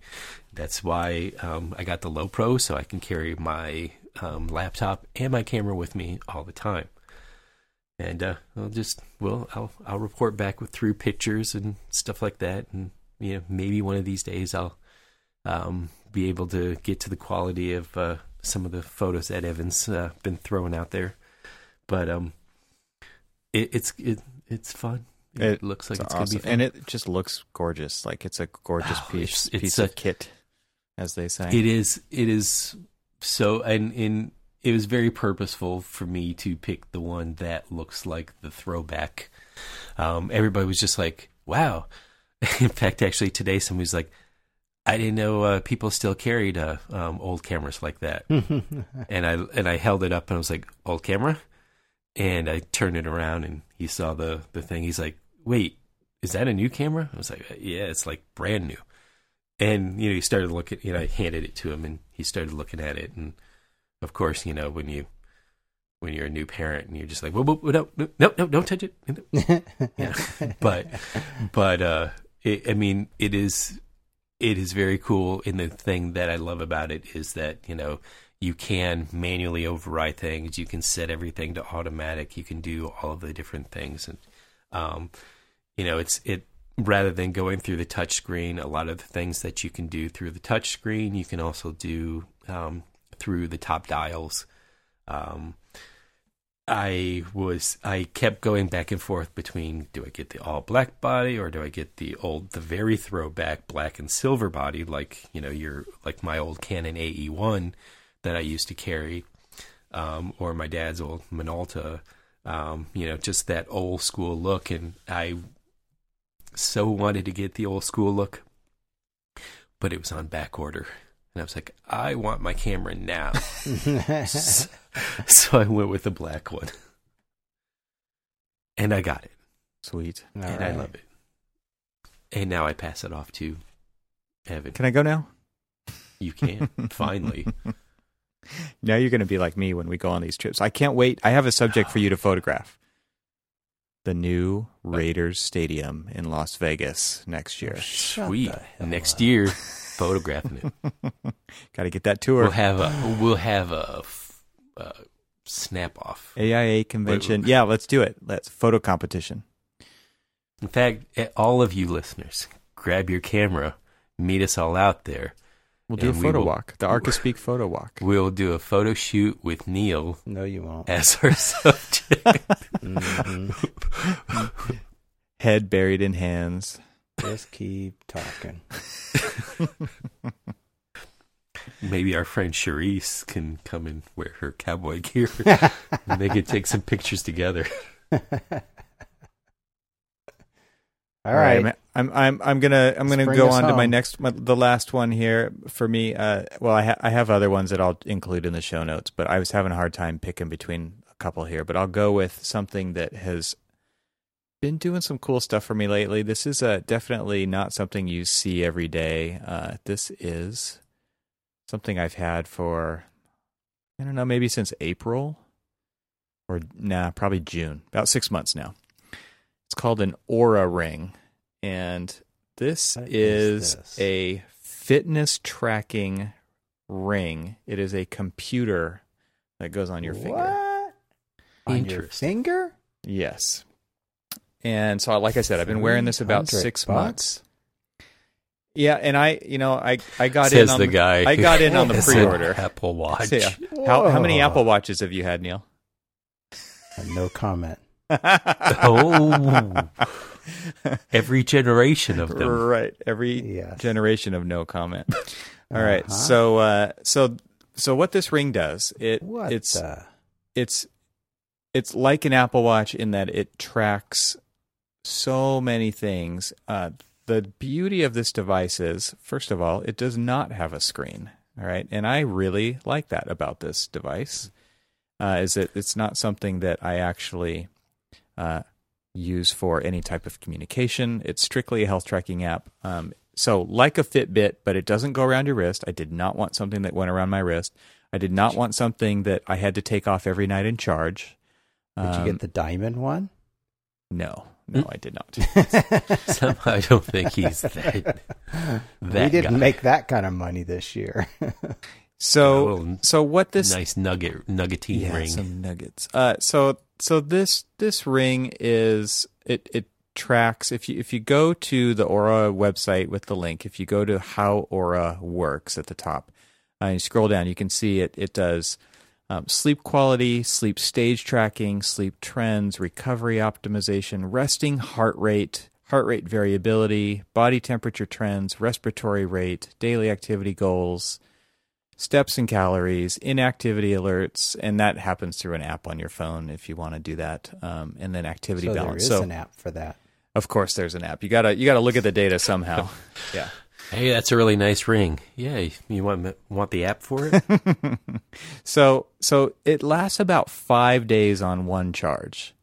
That's why um, I got the Lowepro, so I can carry my um, laptop and my camera with me all the time. And uh, I'll just well, I'll I'll report back with through pictures and stuff like that, and you know maybe one of these days I'll um, be able to get to the quality of uh, some of the photos that Evan's uh, been throwing out there. But um, it, it's it, it's fun. It, It- looks like it's, awesome. gonna be fun. and it just looks gorgeous. Like it's a gorgeous Oh, piece it's- it's piece a- of kit, as they say. It is. It is so, and in it was very purposeful for me to pick the one that looks like the throwback. Um, everybody was just like, "Wow!" <laughs> In fact, actually, today somebody's like, "I didn't know uh, people still carried uh, um, old cameras like that." <laughs> and I and I held it up and I was like, "Old camera," and I turned it around and he saw the the thing. He's like, "Wait, is that a new camera?" I was like, "Yeah, it's like brand new." And you know, he started looking. You know, I handed it to him and he started looking at it. And of course, you know, when you when you're a new parent and you're just like, "Whoa, whoa, whoa no, no, no, no, don't touch it." <laughs> <laughs> but but uh it, i mean it is it is very cool and the thing that i love about it is that you know you can manually override things you can set everything to automatic you can do all of the different things and um you know it's it rather than going through the touch screen a lot of the things that you can do through the touch screen you can also do um through the top dials. Um I was I kept going back and forth between do I get the all black body or do I get the old the very throwback black and silver body like you know your like my old Canon AE1 that I used to carry um, or my dad's old Minolta. Um, you know just that old school look. And I so wanted to get the old school look but it was on back order and I was like I want my camera now <laughs> <laughs> so I went with the black one. And I got it. Sweet. All and I love it. And now I pass it off to Evan. Can I go now? You can, <laughs> finally. Now you're going to be like me when we go on these trips. I can't wait. I have a subject for you to photograph. The new Raiders Stadium in Las Vegas next year. Sweet. Next up. year, <laughs> photographing it. <laughs> Got to get that tour. We'll have a we'll have a f- uh, snap off. AIA convention. Yeah, let's do it. Let's photo competition. In fact, eh, all of you listeners, grab your camera, meet us all out there. We'll do And a we photo will- walk. The Arca <laughs> Speak photo walk. We'll do a photo shoot with Neal No, you won't. as our <laughs> subject. Mhm. <laughs> Head buried in hands. Just keep talking. Maybe our friend Charisse can come and wear her cowboy gear and they could take some pictures together. All right. I'm, I'm I'm I'm gonna I'm gonna go on to my next my, the last one here for me. Uh, well, I ha- I have other ones that I'll include in the show notes, but I was having a hard time picking between a couple here. But I'll go with something that has been doing some cool stuff for me lately. This is uh, definitely not something you see every day. Uh, this is something I've had for I don't know maybe since April or nah probably June about six months now. It's called an Oura Ring, and this What is, is this? a fitness tracking ring. It is a computer that goes on your finger. On your finger? Yes. And so, like I said, I've been wearing this about six bucks? months. Yeah, and I, you know, I I got Says in on the guy. I got in on <laughs> the pre-order. Apple Watch. So, yeah. How how many Apple Watches have you had, Neal? No comment. Oh, every generation of them. right. Every Yes. generation of no comment. <laughs> All right. Uh-huh. So uh so so what this ring does, it What it's the? it's it's like an Apple Watch in that it tracks so many things. Uh, the beauty of this device is, first of all, it does not have a screen. All right, and I really like that about this device. Uh, is that it's not something that I actually uh, use for any type of communication. It's strictly a health tracking app. Um, so, like a Fitbit, but it doesn't go around your wrist. I did not want something that went around my wrist. I did not want something that I had to take off every night and charge. Did you Um, get the diamond one? No, no, I did not. <laughs> Somehow I don't think he's that. <laughs> we didn't guy. make that kind of money this year. So, so what this nice nugget nuggety yeah, ring. some nuggets. Uh, so so this this ring is it it tracks if you if you go to the Oura website with the link, if you go to how Oura works at the top, uh, you scroll down, you can see it. It does um, sleep quality, sleep stage tracking, sleep trends, recovery optimization, resting heart rate, heart rate variability, body temperature trends, respiratory rate, daily activity goals, steps and calories, inactivity alerts, and that happens through an app on your phone if you want to do that, um, and then activity so balance. is So an app for that. of course there's an app. You gotta you gotta look at the data somehow. <laughs> yeah. Hey, that's a really nice ring. Yeah, you want want the app for it? <laughs> So so it lasts about five days on one charge,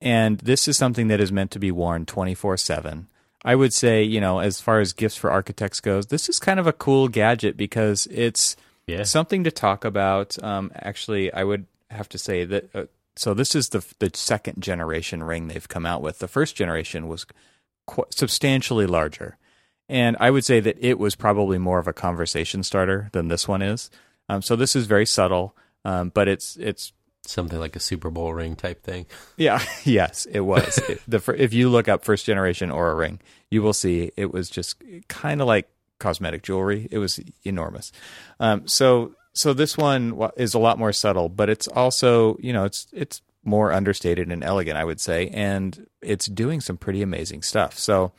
and this is something that is meant to be worn twenty four seven. I would say, you know, as far as gifts for architects goes, this is kind of a cool gadget because it's Yeah. something to talk about. Um, actually, I would have to say that. Uh, so this is the the second generation ring they've come out with. The first generation was qu- substantially larger, and I would say that it was probably more of a conversation starter than this one is. Um, so this is very subtle, um, but it's it's Something like a Super Bowl ring type thing. yeah, <laughs> yes, it was. It- the if you look up first generation Oura ring, you will see it was just kind of like cosmetic jewelry. It was enormous. Um, so so this one is a lot more subtle, but it's also you know it's it's more understated and elegant, I would say, and it's doing some pretty amazing stuff. So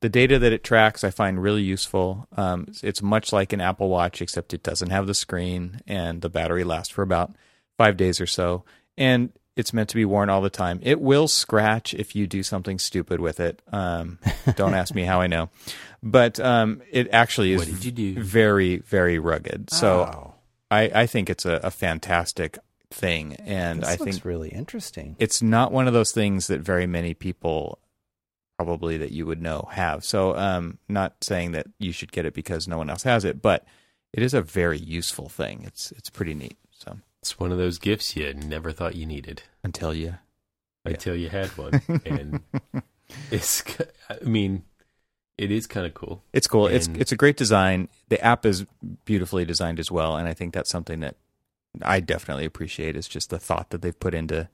the data that it tracks I find really useful. Um, it's much like an Apple Watch, except it doesn't have the screen, and the battery lasts for about five days or so. And it's meant to be worn all the time. It will scratch if you do something stupid with it. Um, <laughs> don't ask me how I know, but um, it actually is What did you do? very, very rugged. So I, I think it's a, a fantastic thing, and this I think really interesting. it's not one of those things that very many people probably that you would know have. So, um, not saying that you should get it because no one else has it, but it is a very useful thing. It's it's pretty neat. So It's one of those gifts you never thought you needed until you, Yeah. until you had one, <laughs> and it's. I mean, it is kind of cool. it's cool. it's it's a great design. The app is beautifully designed as well, and I think that's something that I definitely appreciate. Is just the thought that they've put into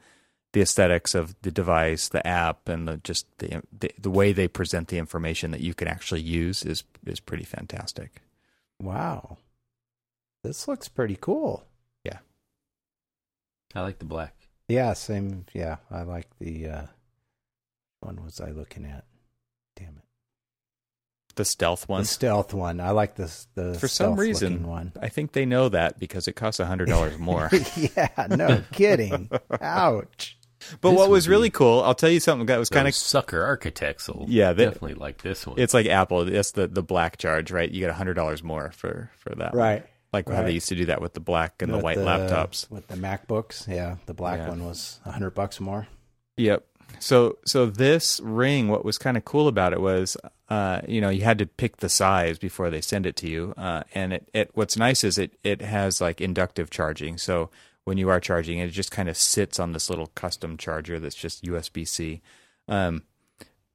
the aesthetics of the device, the app, and the just the the, the way they present the information that you can actually use is is pretty fantastic. Wow. This looks pretty cool. I like the black. Yeah, same. Yeah, I like the. Uh, one was I looking at? Damn it. The stealth one. The stealth one. I like this. The For some reason, one. I think they know that because it costs a hundred dollars <laughs> more. yeah, no <laughs> kidding. Ouch. but This what was really cool, I'll tell you something that was Kind kind of of sucker architects will Yeah, they- definitely like this one. it's like Apple. It's the the black charge, right? You get a hundred dollars more for for that, one. Right. Like how they used to do that with the black and the With white laptops. With the MacBooks. Yeah, the black Yeah. one was a hundred bucks more. Yep. So so this ring, what was kind of cool about it was, uh, you know, you had to pick the size before they send it to you. Uh, and it, it what's nice is it it has like inductive charging. So when you are charging, it just kind of sits on this little custom charger that's just USB C. Um,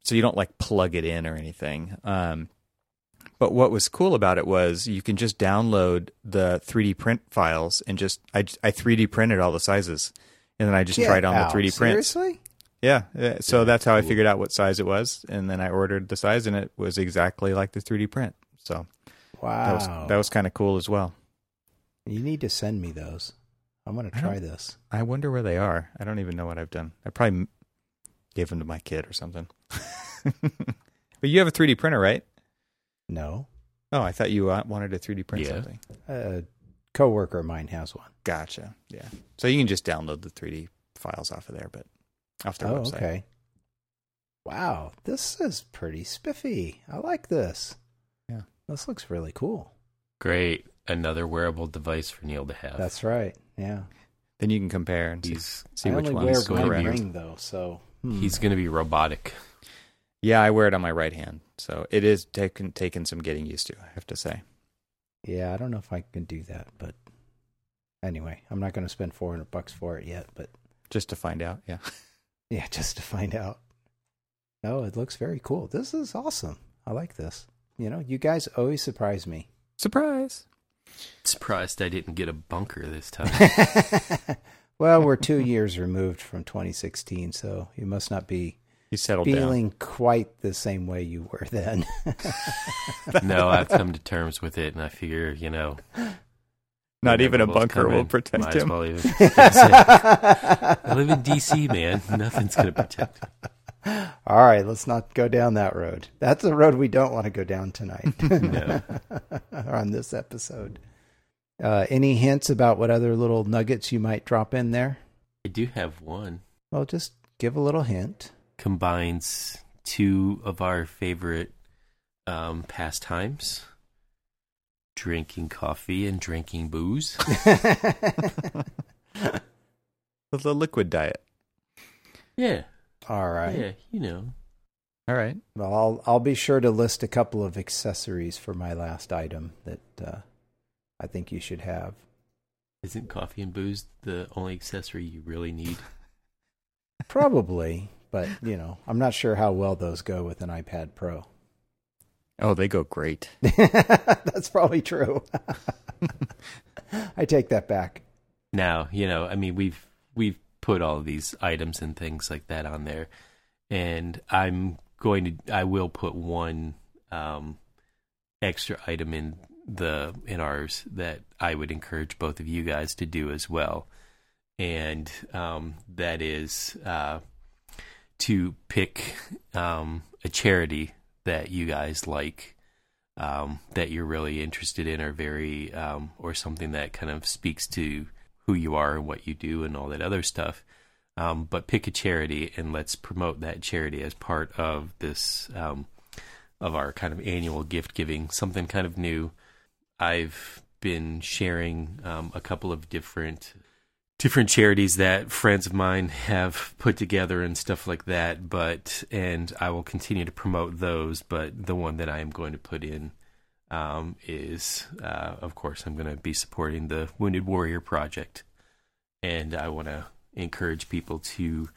so you don't like plug it in or anything. Um, but what was cool about it was you can just download the 3D print files and just I, I 3D printed all the sizes, and then I just Get tried on out. the 3D prints. Seriously? Yeah. So Yeah, that's how I figured out what size it was, and then I ordered the size, and it was exactly like the 3D print. So Wow. that was that was kind of cool as well. You need to send me those. I'm going to try don't- this. I wonder where they are. I don't even know what I've done. I probably gave them to my kid or something. <laughs> but you have a 3D printer, right? No. Oh, I thought you uh, wanted a 3D print Yeah. something. A coworker of mine has one. Gotcha. Yeah. So you can just download the 3D files off of there, but off their Oh, website. okay. Wow, this is pretty spiffy. I like this. Yeah. This looks really cool. Great. another wearable device for Neal to have. That's right. Yeah. Then you can compare and see, he's see I which only one wear is going to one be- correct. ring though, so hmm. he's going to be robotic. Yeah, I wear it on my right hand, so it is taken taken some getting used to. I have to say. yeah. I don't know if I can do that, but anyway, I'm not going to spend 400 bucks for it yet. But Just to find out, yeah. <laughs> yeah, just to find out. No, it looks very cool. This is awesome. I like this. You know, you guys always surprise me. Surprise! Surprised I didn't get a bunker this time. <laughs> <laughs> well, we're two years removed from 2016, so you must not be You settled down. feeling quite the same way you were then. <laughs> no, I've come to terms with it, and I figure, you know, Not even a bunker come will protect Might as him. well even- <laughs> I live in DC, man. <laughs> Nothing's going to protect. All right, let's not go down that road. That's a road we don't want to go down tonight No. on this episode. Uh, any hints about what other little nuggets you might drop in there? I do have one. Well, just give a little hint. Combines two of our favorite um, pastimes: drinking coffee and drinking booze. <laughs> <laughs> With the liquid diet. Yeah, All right. yeah, you know. All right. Well, I'll I'll be sure to list a couple of accessories for my last item that uh, I think you should have. Isn't coffee and booze the only accessory you really need? <laughs> Probably, but you know, I'm not sure how well those go with an iPad Pro. Oh, they go great. <laughs> That's probably true. <laughs> I take that back. Now, you know, I mean, we've we've put all of these items and things like that on there, and I'm going to, I will put one um, extra item in the in ours that I would encourage both of you guys to do as well, and um, that is uh, to pick um, a charity that you guys like um, that you're really interested in or very um, or something that kind of speaks to who you are and what you do and all that other stuff. Um, but pick a charity and let's promote that charity as part of this um, of our kind of annual gift giving, something kind of new. I've been sharing um, a couple of different different charities that friends of mine have put together and stuff like that but and I will continue to promote those but the one that I am going to put in um, is uh, of course I'm going to be supporting the Wounded Warrior Project. And I want to encourage people to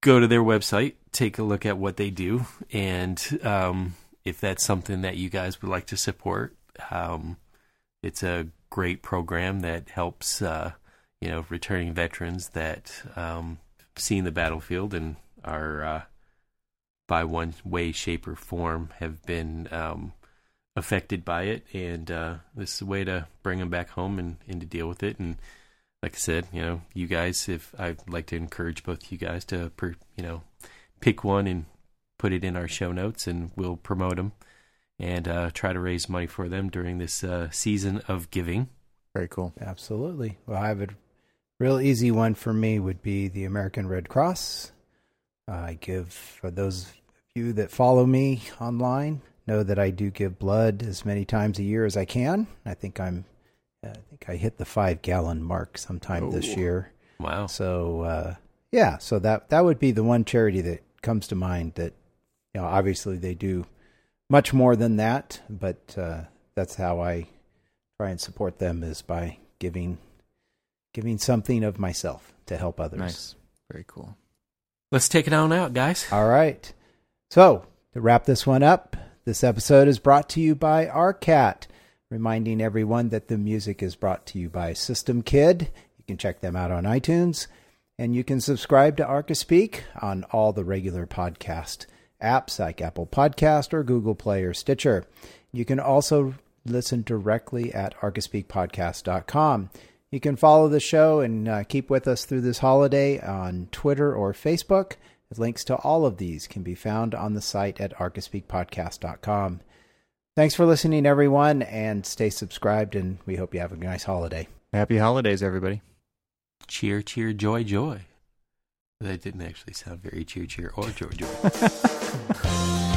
go to their website take a look at what they do and um, if that's something that you guys would like to support um, it's a great program that helps uh, you know, returning veterans that um, seen the battlefield and are, uh, by one way, shape, or form, have been um, affected by it. And uh, this is a way to bring them back home and, and to deal with it. And like I said, you know, you guys, if I'd like to encourage both you guys to, per, you know, pick one and put it in our show notes, and we'll promote them and uh, try to raise money for them during this uh, season of giving. Very cool. Absolutely. Well, I have a real easy one for me would be the American Red Cross. I give for those of you that follow me online know that I do give blood as many times a year as I can. I think I'm I think I hit the 5 gallon mark sometime this Oh. year. Wow. So uh, yeah, so that that would be the one charity that comes to mind. That you know, obviously they do much more than that, but uh, that's how I try and support them is by giving giving something of myself to help others. Nice. Very cool. Let's take it on out, guys. All right. So to wrap this one up, this episode is brought to you by ARCAT, reminding everyone that the music is brought to you by System Kid. You can check them out on iTunes, and you can subscribe to Archispeak on all the regular podcast apps like Apple Podcast or Google Play or Stitcher. You can also listen directly at archispeakpodcast.com. You can follow the show and uh, keep with us through this holiday on Twitter or Facebook. Links to all of these can be found on the site at archispeakpodcast.com. Thanks for listening, everyone, and stay subscribed, and we hope you have a nice holiday. Happy holidays, everybody. Cheer, cheer, joy, joy. That didn't actually sound very cheer, cheer, or joy, joy. <laughs>